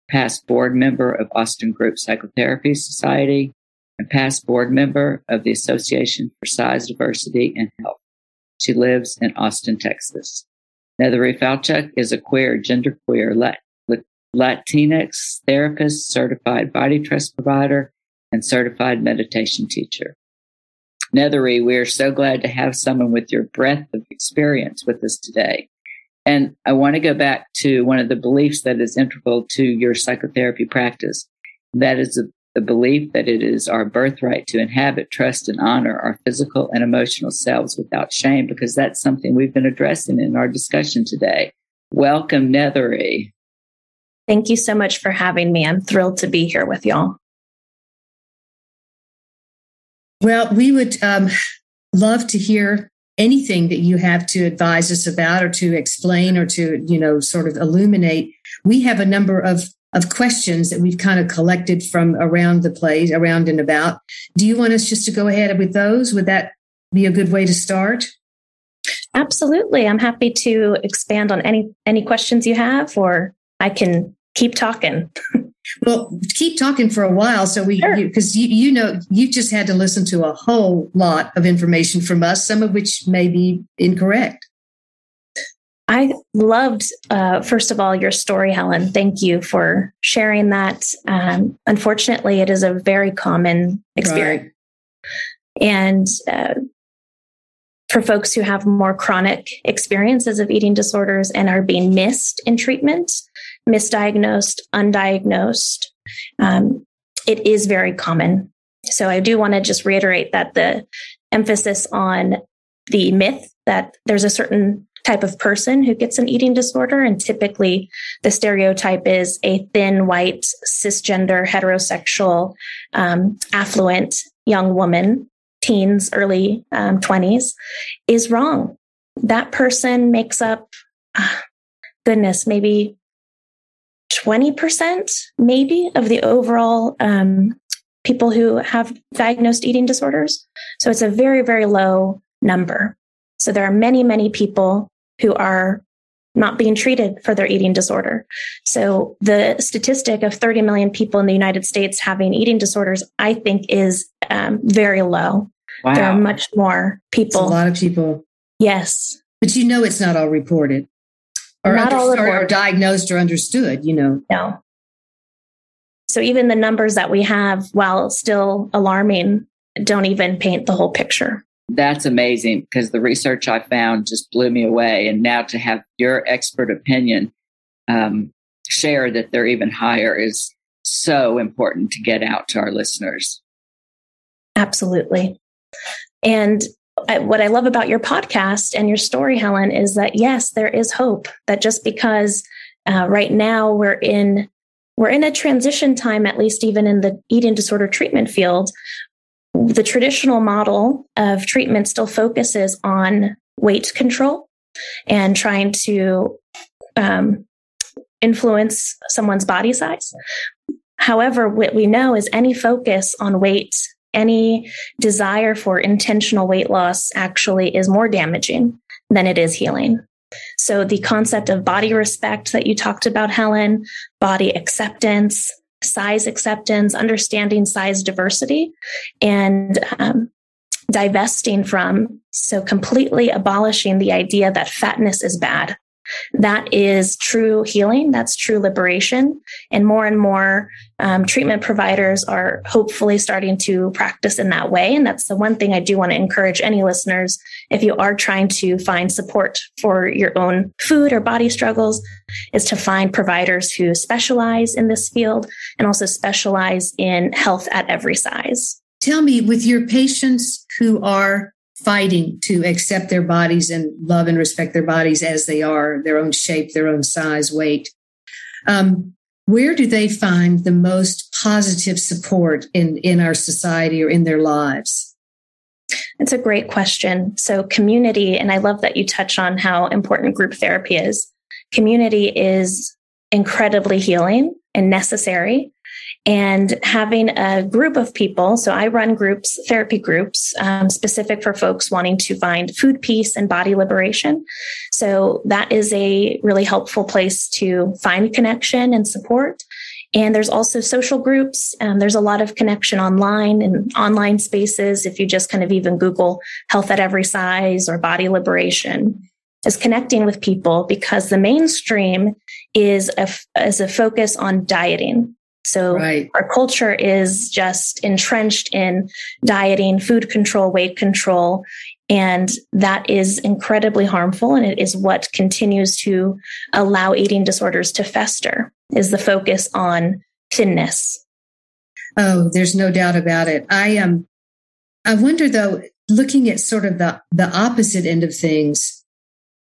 past board member of Austin Group Psychotherapy Society, and past board member of the Association for Size Diversity and Health. She lives in Austin, Texas. Nethery Falchuk is a queer, genderqueer Latinx therapist, certified body trust provider, and certified meditation teacher. Nethery, we are so glad to have someone with your breadth of experience with us today. And I want to go back to one of the beliefs that is integral to your psychotherapy practice. That is the, the belief that it is our birthright to inhabit, trust, and honor our physical and emotional selves without shame, because that's something we've been addressing in our discussion today. Welcome, Nethery. Thank you so much for having me. I'm thrilled to be here with y'all. Well, we would um, love to hear anything that you have to advise us about or to explain or to, you know, sort of illuminate. We have a number of of questions that we've kind of collected from around the place, around and about. Do you want us just to go ahead with those? Would that be a good way to start? Absolutely. I'm happy to expand on any any questions you have or I can keep talking. Well, keep talking for a while. So we, because sure. you, you, know, you've just had to listen to a whole lot of information from us, some of which may be incorrect. I loved, uh, first of all, your story, Helen. Thank you for sharing that. Um, unfortunately, it is a very common experience. Right. And uh, for folks who have more chronic experiences of eating disorders and are being missed in treatment, misdiagnosed, undiagnosed. Um, it is very common. So I do want to just reiterate that the emphasis on the myth that there's a certain type of person who gets an eating disorder. And typically the stereotype is a thin, white, cisgender, heterosexual, um, affluent young woman, teens, early um, 20s, is wrong. That person makes up, uh, goodness, maybe 20% maybe of the overall um, people who have diagnosed eating disorders. So it's a very, very low number. So there are many, many people who are not being treated for their eating disorder. So the statistic of 30 million people in the United States having eating disorders, I think, is um, very low. Wow. There are much more people. It's a lot of people. Yes. But you know, it's not all reported or, Not all or, or diagnosed or understood, you know. No. So even the numbers that we have, while still alarming, don't even paint the whole picture. That's amazing because the research I found just blew me away. And now to have your expert opinion um, share that they're even higher is so important to get out to our listeners. Absolutely. And I, what I love about your podcast and your story, Helen, is that yes, there is hope. That just because uh, right now we're in we're in a transition time, at least even in the eating disorder treatment field, the traditional model of treatment still focuses on weight control and trying to um, influence someone's body size. However, what we know is any focus on weight any desire for intentional weight loss actually is more damaging than it is healing. So the concept of body respect that you talked about, Helen, body acceptance, size acceptance, understanding size diversity, and um, divesting from, so completely abolishing the idea that fatness is bad. That is true healing. That's true liberation. And more and more um, treatment providers are hopefully starting to practice in that way. And that's the one thing I do want to encourage any listeners if you are trying to find support for your own food or body struggles, is to find providers who specialize in this field and also specialize in health at every size. Tell me, with your patients who are fighting to accept their bodies and love and respect their bodies as they are, their own shape, their own size, weight. Um, where do they find the most positive support in, in our society or in their lives? It's a great question. So, community, and I love that you touch on how important group therapy is. Community is incredibly healing and necessary and having a group of people. So I run groups, therapy groups, um, specific for folks wanting to find food peace and body liberation. So that is a really helpful place to find connection and support. And there's also social groups. Um, there's a lot of connection online and online spaces. If you just kind of even Google health at every size or body liberation, is connecting with people because the mainstream is a, is a focus on dieting so right. our culture is just entrenched in dieting, food control, weight control. And that is incredibly harmful. And it is what continues to allow eating disorders to fester is the focus on thinness. Oh, there's no doubt about it. I um I wonder though, looking at sort of the, the opposite end of things,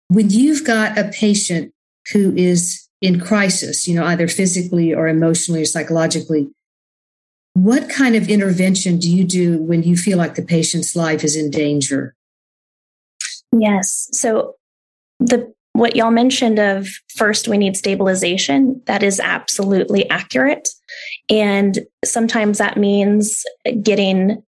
when you've got a patient who is in crisis, you know, either physically or emotionally or psychologically, what kind of intervention do you do when you feel like the patient's life is in danger? Yes. So the what y'all mentioned of first we need stabilization, that is absolutely accurate. And sometimes that means getting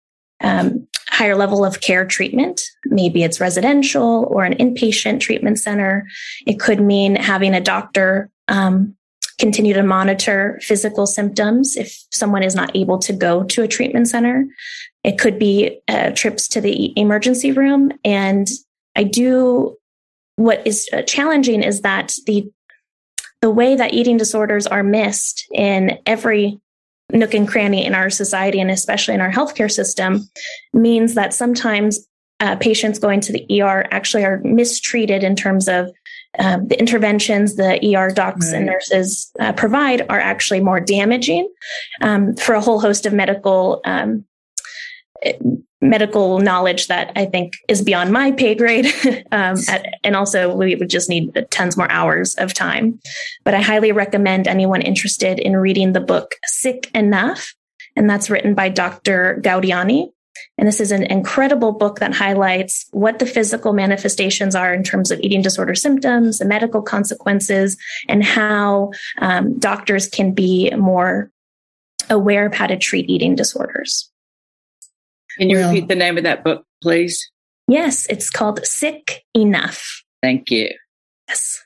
um, higher level of care treatment. Maybe it's residential or an inpatient treatment center. It could mean having a doctor um, continue to monitor physical symptoms if someone is not able to go to a treatment center. It could be uh, trips to the emergency room. And I do what is uh, challenging is that the the way that eating disorders are missed in every nook and cranny in our society and especially in our healthcare system means that sometimes uh, patients going to the ER actually are mistreated in terms of um, the interventions the ER docs right. and nurses uh, provide are actually more damaging um, for a whole host of medical um, medical knowledge that I think is beyond my pay grade. um, at, and also, we would just need tons more hours of time. But I highly recommend anyone interested in reading the book Sick Enough. And that's written by Dr. Gaudiani. And this is an incredible book that highlights what the physical manifestations are in terms of eating disorder symptoms, the medical consequences, and how um, doctors can be more aware of how to treat eating disorders. Can you repeat the name of that book, please? Yes, it's called Sick Enough. Thank you. Yes.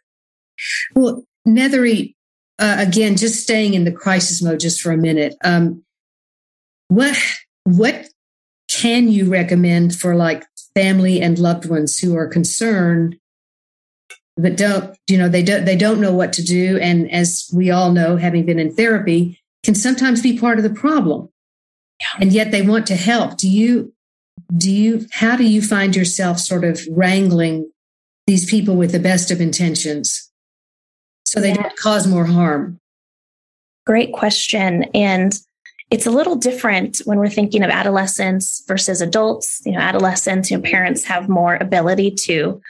Well, Nethery, uh, again, just staying in the crisis mode just for a minute. Um, what what can you recommend for like family and loved ones who are concerned but don't you know they don't they don't know what to do? And as we all know having been in therapy can sometimes be part of the problem. Yeah. and yet they want to help. Do you do you how do you find yourself sort of wrangling these people with the best of intentions so they yeah. don't cause more harm? Great question. And it's a little different when we're thinking of adolescents versus adults you know adolescents you know parents have more ability to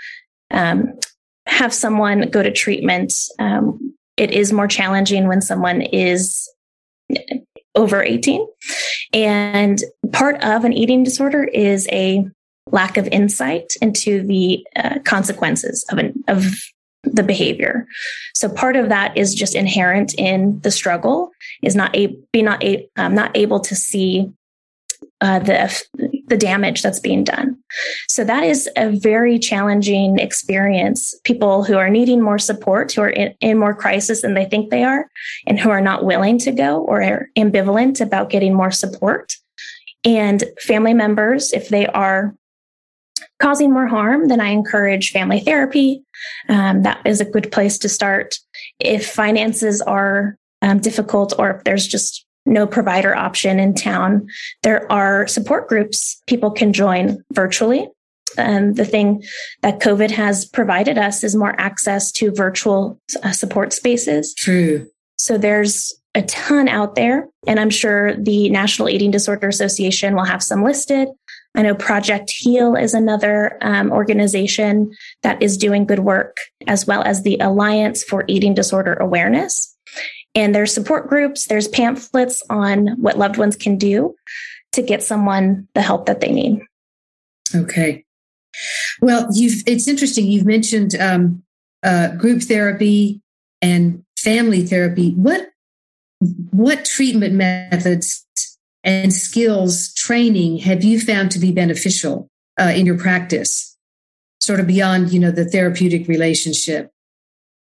um, have someone go to treatment um, it is more challenging when someone is over 18. And part of an eating disorder is a lack of insight into the uh, consequences of, an, of the behavior. So part of that is just inherent in the struggle is not a, be not a, um, not able to see uh, the the damage that's being done. So that is a very challenging experience. People who are needing more support, who are in, in more crisis than they think they are, and who are not willing to go or are ambivalent about getting more support. And family members, if they are causing more harm, then I encourage family therapy. Um, that is a good place to start. If finances are um, difficult or if there's just no provider option in town, there are support groups people can join virtually. And the thing that COVID has provided us is more access to virtual uh, support spaces. True. So there's a ton out there. And I'm sure the National Eating Disorder Association will have some listed. I know Project Heal is another um, organization that is doing good work, as well as the Alliance for Eating Disorder Awareness. And there's support groups, there's pamphlets on what loved ones can do to get someone the help that they need. Okay. Well, you've it's interesting. You've mentioned um, uh, group therapy and family therapy. What what treatment methods and skills training have you found to be beneficial uh, in your practice, sort of beyond you know the therapeutic relationship?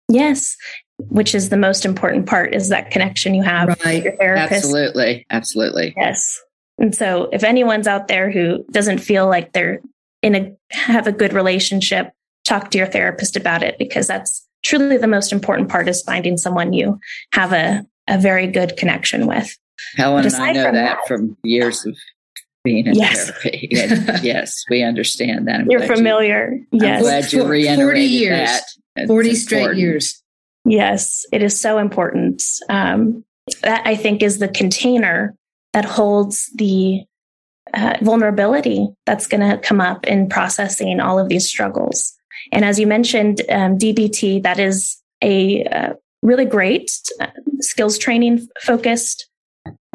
Yes, which is the most important part is that connection you have right. with your therapist. Absolutely, absolutely. Yes. And so, if anyone's out there who doesn't feel like they're in a have a good relationship, talk to your therapist about it because that's truly the most important part is finding someone you have a, a very good connection with. Helen and I know that, that, from years of being in yes. therapy. yes, we understand that. I'm You're familiar. You, yes. I'm glad you reiterated 40 years. that. 40 straight years. Yes, it is so important. Um, that I think is the container that holds the uh, vulnerability that's going to come up in processing all of these struggles. And as you mentioned, um, DBT, that is a uh, really great uh, skills training focused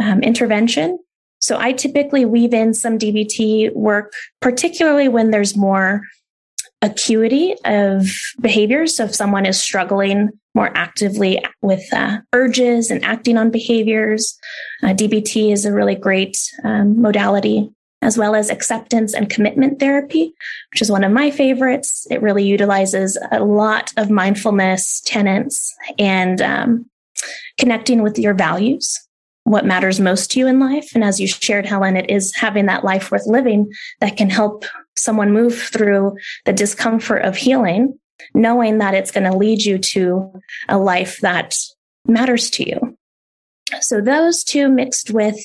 um, intervention. So I typically weave in some DBT work, particularly when there's more acuity of behaviors. So if someone is struggling more actively with uh, urges and acting on behaviors, uh, DBT is a really great um, modality, as well as acceptance and commitment therapy, which is one of my favorites. It really utilizes a lot of mindfulness tenets and um, connecting with your values what matters most to you in life. And as you shared, Helen, it is having that life worth living that can help someone move through the discomfort of healing, knowing that it's going to lead you to a life that matters to you. So those two mixed with,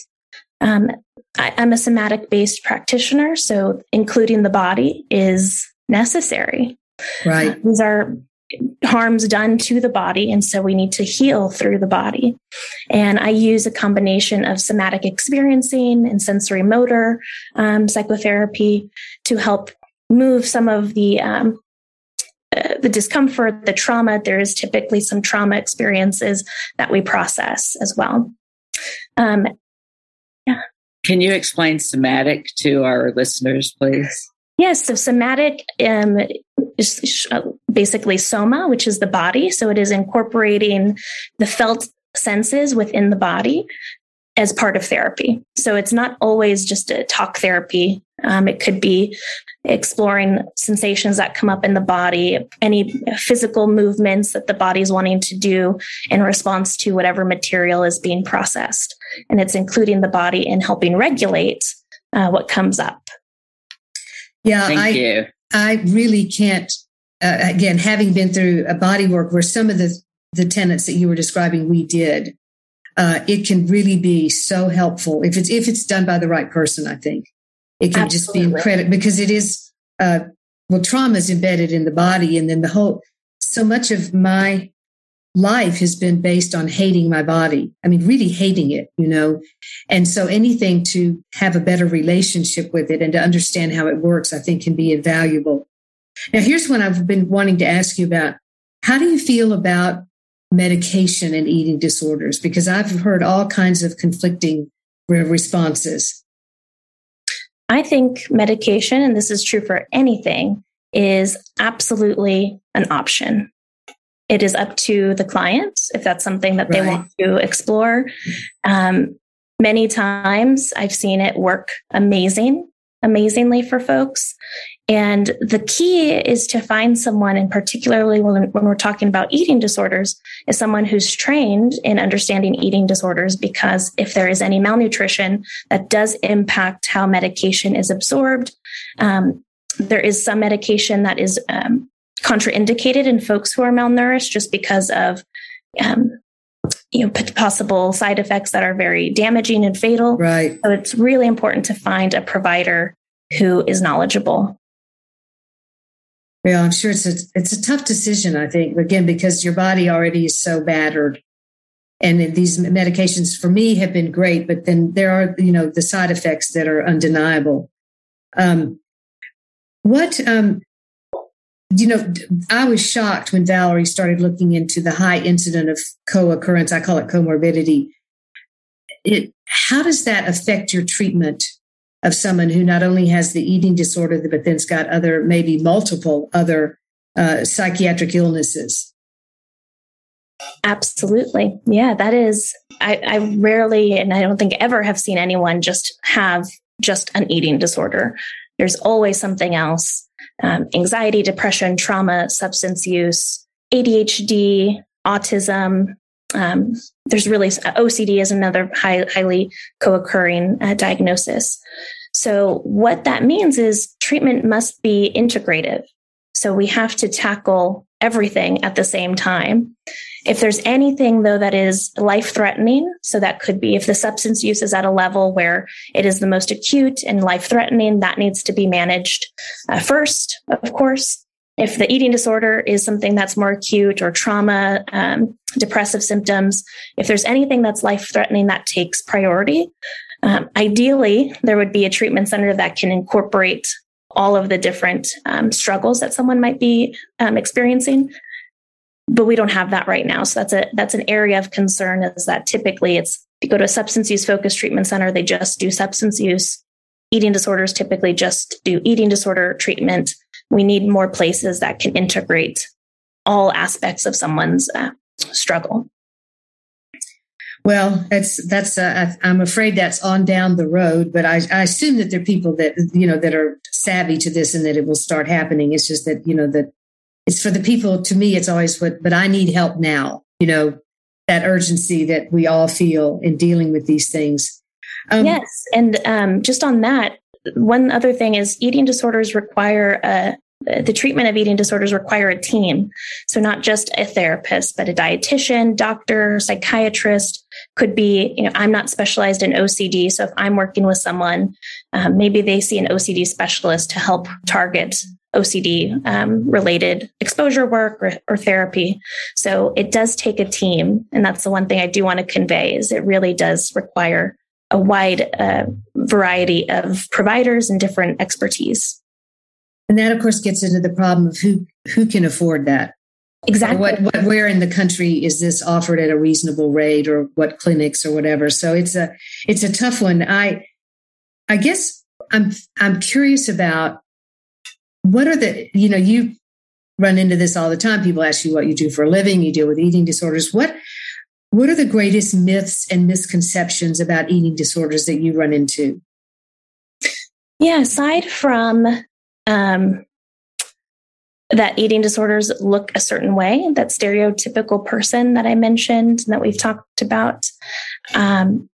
um, I, I'm a somatic based practitioner. So including the body is necessary. Right. These are harms done to the body. And so we need to heal through the body. And I use a combination of somatic experiencing and sensorimotor um, psychotherapy to help move some of the um, uh, the discomfort, the trauma. There is typically some trauma experiences that we process as well. Um, yeah. Can you explain somatic to our listeners, please? Yes, so somatic um, is uh, basically soma, which is the body. So it is incorporating the felt senses within the body as part of therapy. So it's not always just a talk therapy. Um, it could be exploring sensations that come up in the body, any physical movements that the body is wanting to do in response to whatever material is being processed. And it's including the body in helping regulate uh, what comes up. Yeah, Thank I, you. I really can't. Uh, again, having been through a body work where some of the the tenets that you were describing, we did. Uh, it can really be so helpful if it's if it's done by the right person. I think it can Absolutely. just be incredible because it is. Uh, well, trauma is embedded in the body, and then the whole. So much of my life has been based on hating my body. I mean, really hating it, you know? And so anything to have a better relationship with it and to understand how it works, I think can be invaluable. Now, here's one I've been wanting to ask you about. How do you feel about medication and eating disorders? Because I've heard all kinds of conflicting responses. I think medication, and this is true for anything, is absolutely an option it is up to the client if that's something that right. they want to explore. Um, many times I've seen it work amazing, amazingly for folks. And the key is to find someone, and particularly when, when we're talking about eating disorders, is someone who's trained in understanding eating disorders. Because if there is any malnutrition that does impact how medication is absorbed, um, there is some medication that is um, contraindicated in folks who are malnourished just because of um, you know possible side effects that are very damaging and fatal. Right. So it's really important to find a provider who is knowledgeable. Yeah, I'm sure it's a it's a tough decision. I think again because your body already is so battered, and these medications for me have been great, but then there are you know the side effects that are undeniable. Um, what um, you know, I was shocked when Valerie started looking into the high incident of co-occurrence. I call it comorbidity. It how does that affect your treatment of someone who not only has the eating disorder, but then's got other, maybe multiple other uh, psychiatric illnesses. Absolutely. Yeah, that is, I, I rarely, and I don't think ever have seen anyone just have just an eating disorder. There's always something else um, anxiety, depression, trauma, substance use, ADHD, autism, um, there's really OCD is another high, highly co-occurring uh, diagnosis. So what that means is treatment must be integrative. So we have to tackle everything at the same time. If there's anything though that is life threatening, so that could be if the substance use is at a level where it is the most acute and life threatening, that needs to be managed uh, first, of course. If the eating disorder is something that's more acute or trauma, um, depressive symptoms, if there's anything that's life threatening, that takes priority. Um, ideally, there would be a treatment center that can incorporate all of the different um, struggles that someone might be um, experiencing but we don't have that right now so that's a that's an area of concern is that typically it's if you go to a substance use focused treatment center they just do substance use eating disorders typically just do eating disorder treatment we need more places that can integrate all aspects of someone's uh, struggle. Well, that's that's. Uh, I'm afraid that's on down the road, but I, I assume that there are people that you know that are savvy to this and that it will start happening. It's just that you know that it's for the people. To me, it's always what. But I need help now. You know that urgency that we all feel in dealing with these things. Um, yes, and um, just on that, one other thing is eating disorders require a the treatment of eating disorders require a team. So not just a therapist, but a dietitian, doctor, psychiatrist could be, you know, I'm not specialized in OCD. So if I'm working with someone, um, maybe they see an OCD specialist to help target OCD um, related exposure work or, or, therapy. So it does take a team. And that's the one thing I do want to convey is it really does require a wide uh, variety of providers and different expertise. And that, of course, gets into the problem of who who can afford that. Exactly. What, what, where in the country is this offered at a reasonable rate, or what clinics or whatever? So it's a it's a tough one. I I guess I'm I'm curious about what are the you know you run into this all the time. People ask you what you do for a living. You deal with eating disorders. What what are the greatest myths and misconceptions about eating disorders that you run into? Yeah, aside from um, that eating disorders look a certain way, that stereotypical person that I mentioned and that we've talked about. Um,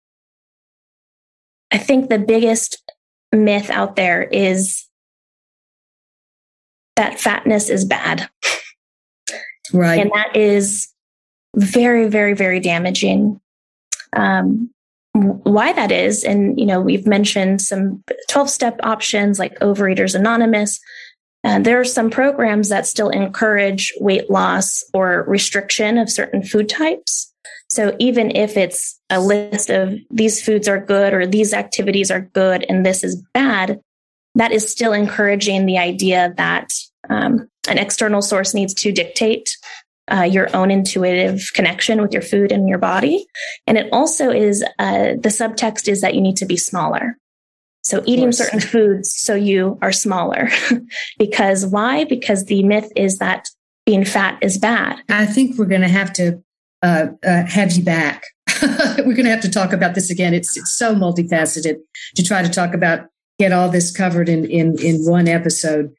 I think the biggest myth out there is that fatness is bad. Right. And that is very, very, very damaging. Um, why that is. And, you know, we've mentioned some 12 step options like Overeaters Anonymous. And there are some programs that still encourage weight loss or restriction of certain food types. So even if it's a list of these foods are good or these activities are good and this is bad, that is still encouraging the idea that um, an external source needs to dictate uh, your own intuitive connection with your food and your body. And it also is uh, the subtext is that you need to be smaller. So eating certain foods so you are smaller. because why? Because the myth is that being fat is bad. I think we're going to have to uh, uh, have you back. we're going to have to talk about this again. It's it's so multifaceted to try to talk about get all this covered in in in one episode.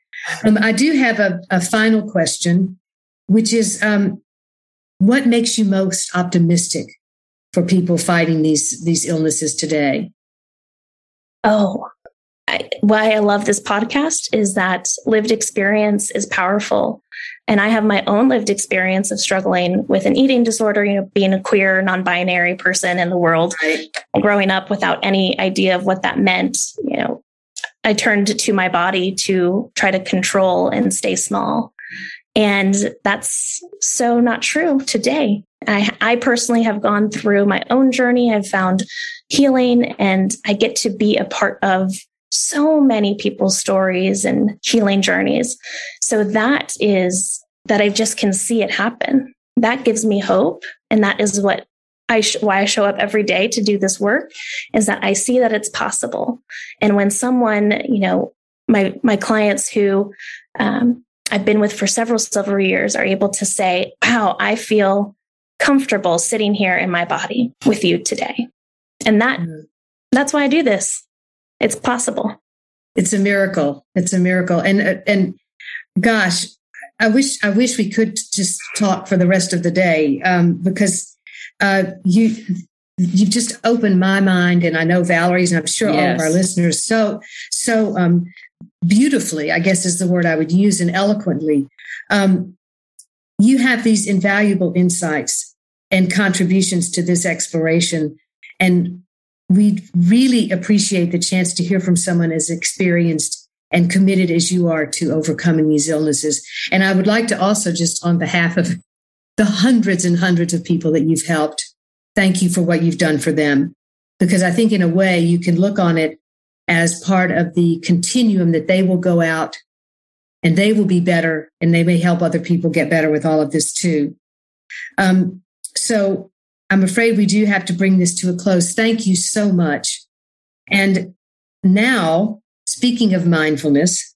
Um, I do have a, a final question which is um, what makes you most optimistic for people fighting these these illnesses today? Oh, I, why I love this podcast is that lived experience is powerful. And I have my own lived experience of struggling with an eating disorder, you know, being a queer, non binary person in the world, right. growing up without any idea of what that meant. You know, I turned to my body to try to control and stay small. And that's so not true today. I, I personally have gone through my own journey. I've found healing and I get to be a part of so many people's stories and healing journeys. So that is that I just can see it happen. That gives me hope. And that is what I sh- why I show up every day to do this work is that I see that it's possible. And when someone, you know, my my clients who um, I've been with for several several years are able to say, "Wow, I feel comfortable sitting here in my body with you today," and that mm-hmm. that's why I do this. It's possible. It's a miracle. It's a miracle. And and gosh, I wish I wish we could just talk for the rest of the day um, because uh, you you've just opened my mind, and I know Valerie's, and I'm sure yes. all of our listeners so so um, beautifully. I guess is the word I would use, and eloquently. Um, you have these invaluable insights and contributions to this exploration, and we really appreciate the chance to hear from someone as experienced and committed as you are to overcoming these illnesses. And I would like to also, just on behalf of the hundreds and hundreds of people that you've helped, thank you for what you've done for them. Because I think, in a way, you can look on it as part of the continuum that they will go out and they will be better and they may help other people get better with all of this too. Um, so I'm afraid we do have to bring this to a close. Thank you so much. And now, speaking of mindfulness,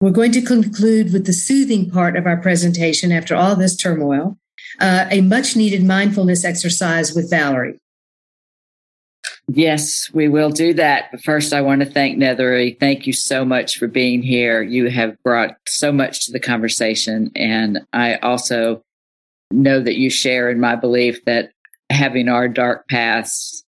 we're going to conclude with the soothing part of our presentation after all this turmoil, uh, a much needed mindfulness exercise with Valerie. Yes, we will do that. But first, I want to thank Nethery. Thank you so much for being here. You have brought so much to the conversation. And I also know that you share in my belief that having our dark paths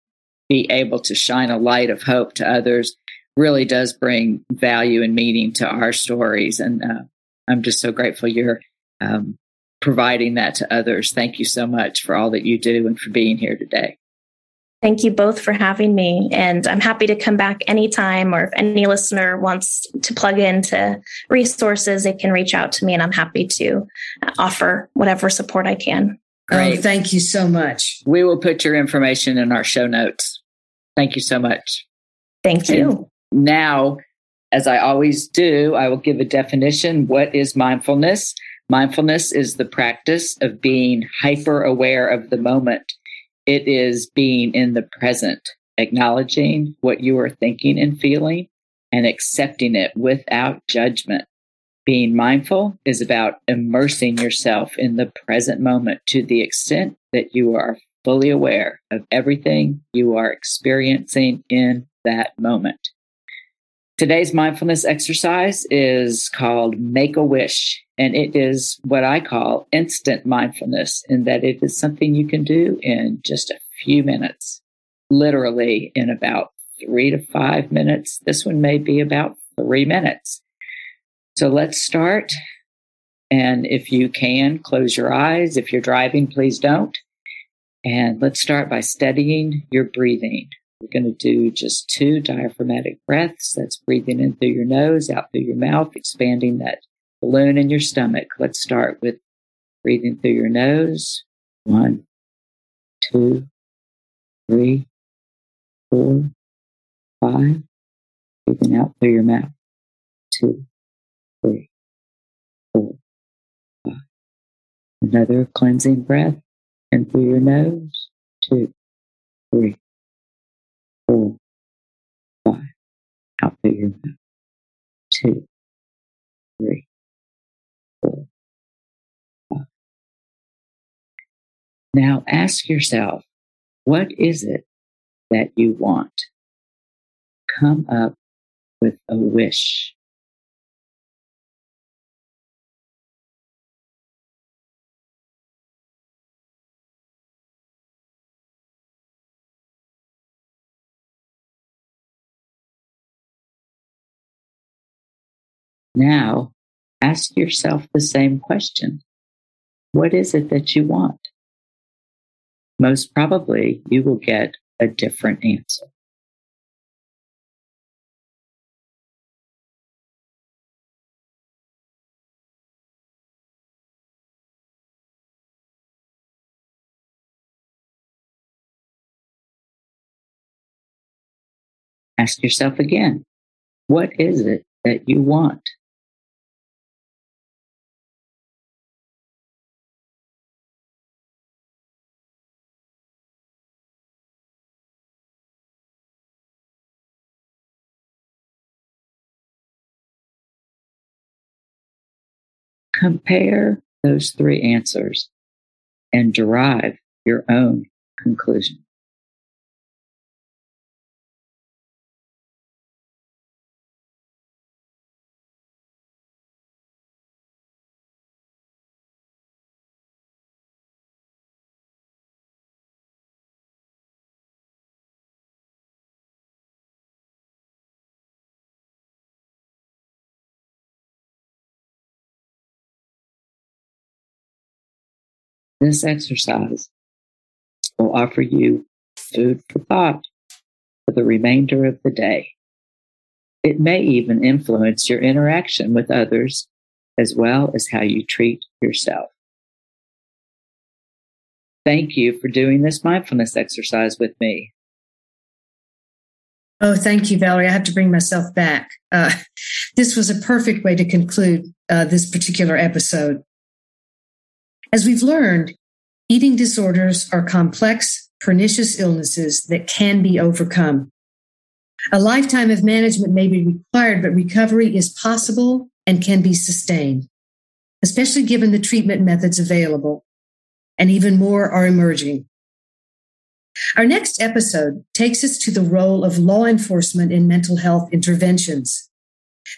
be able to shine a light of hope to others really does bring value and meaning to our stories. And uh, I'm just so grateful you're um, providing that to others. Thank you so much for all that you do and for being here today. Thank you both for having me. And I'm happy to come back anytime, or if any listener wants to plug into resources, they can reach out to me, and I'm happy to offer whatever support I can. Great. Oh, thank you so much. We will put your information in our show notes. Thank you so much. Thank you. And now, as I always do, I will give a definition. What is mindfulness? Mindfulness is the practice of being hyper aware of the moment. It is being in the present, acknowledging what you are thinking and feeling and accepting it without judgment. Being mindful is about immersing yourself in the present moment to the extent that you are fully aware of everything you are experiencing in that moment. Today's mindfulness exercise is called Make a Wish, and it is what I call instant mindfulness, in that it is something you can do in just a few minutes, literally in about three to five minutes. This one may be about three minutes. So let's start. And if you can, close your eyes. If you're driving, please don't. And let's start by steadying your breathing. We're going to do just two diaphragmatic breaths. That's breathing in through your nose, out through your mouth, expanding that balloon in your stomach. Let's start with breathing through your nose. One, two, three, four, five. Breathing out through your mouth. Two, three, four, five. Another cleansing breath in through your nose. Two, three, four, five. Out through your mouth. Two, three, four, five. Now ask yourself, what is it that you want? Come up with a wish. Now, ask yourself the same question What is it that you want? Most probably, you will get a different answer. Ask yourself again, what is it that you want? Compare those three answers and derive your own conclusion. This exercise will offer you food for thought for the remainder of the day. It may even influence your interaction with others as well as how you treat yourself. Thank you for doing this mindfulness exercise with me. Oh, thank you, Valerie. I have to bring myself back. Uh, this was a perfect way to conclude uh, this particular episode. As we've learned, eating disorders are complex, pernicious illnesses that can be overcome. A lifetime of management may be required, but recovery is possible and can be sustained, especially given the treatment methods available. And even more are emerging. Our next episode takes us to the role of law enforcement in mental health interventions.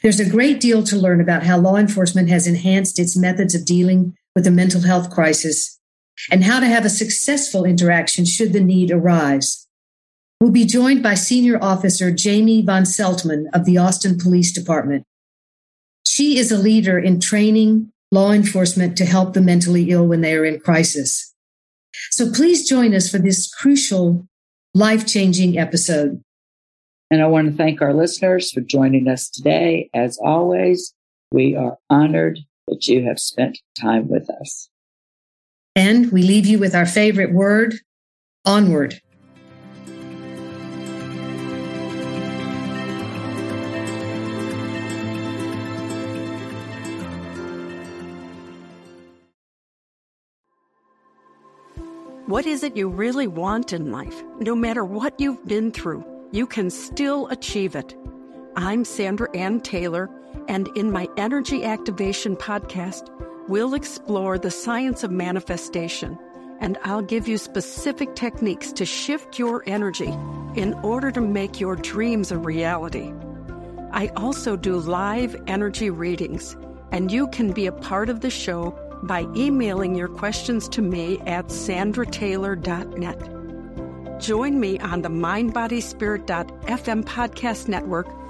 There's a great deal to learn about how law enforcement has enhanced its methods of dealing with a mental health crisis and how to have a successful interaction should the need arise. We'll be joined by Senior Officer Jamie Von Seltman of the Austin Police Department. She is a leader in training law enforcement to help the mentally ill when they are in crisis. So please join us for this crucial, life changing episode. And I want to thank our listeners for joining us today. As always, we are honored that you have spent time with us. And we leave you with our favorite word onward. What is it you really want in life? No matter what you've been through, you can still achieve it. I'm Sandra Anne Taylor, and in my Energy Activation podcast, we'll explore the science of manifestation, and I'll give you specific techniques to shift your energy in order to make your dreams a reality. I also do live energy readings, and you can be a part of the show by emailing your questions to me at sandrataylor.net. Join me on the mindbodyspirit.fm podcast network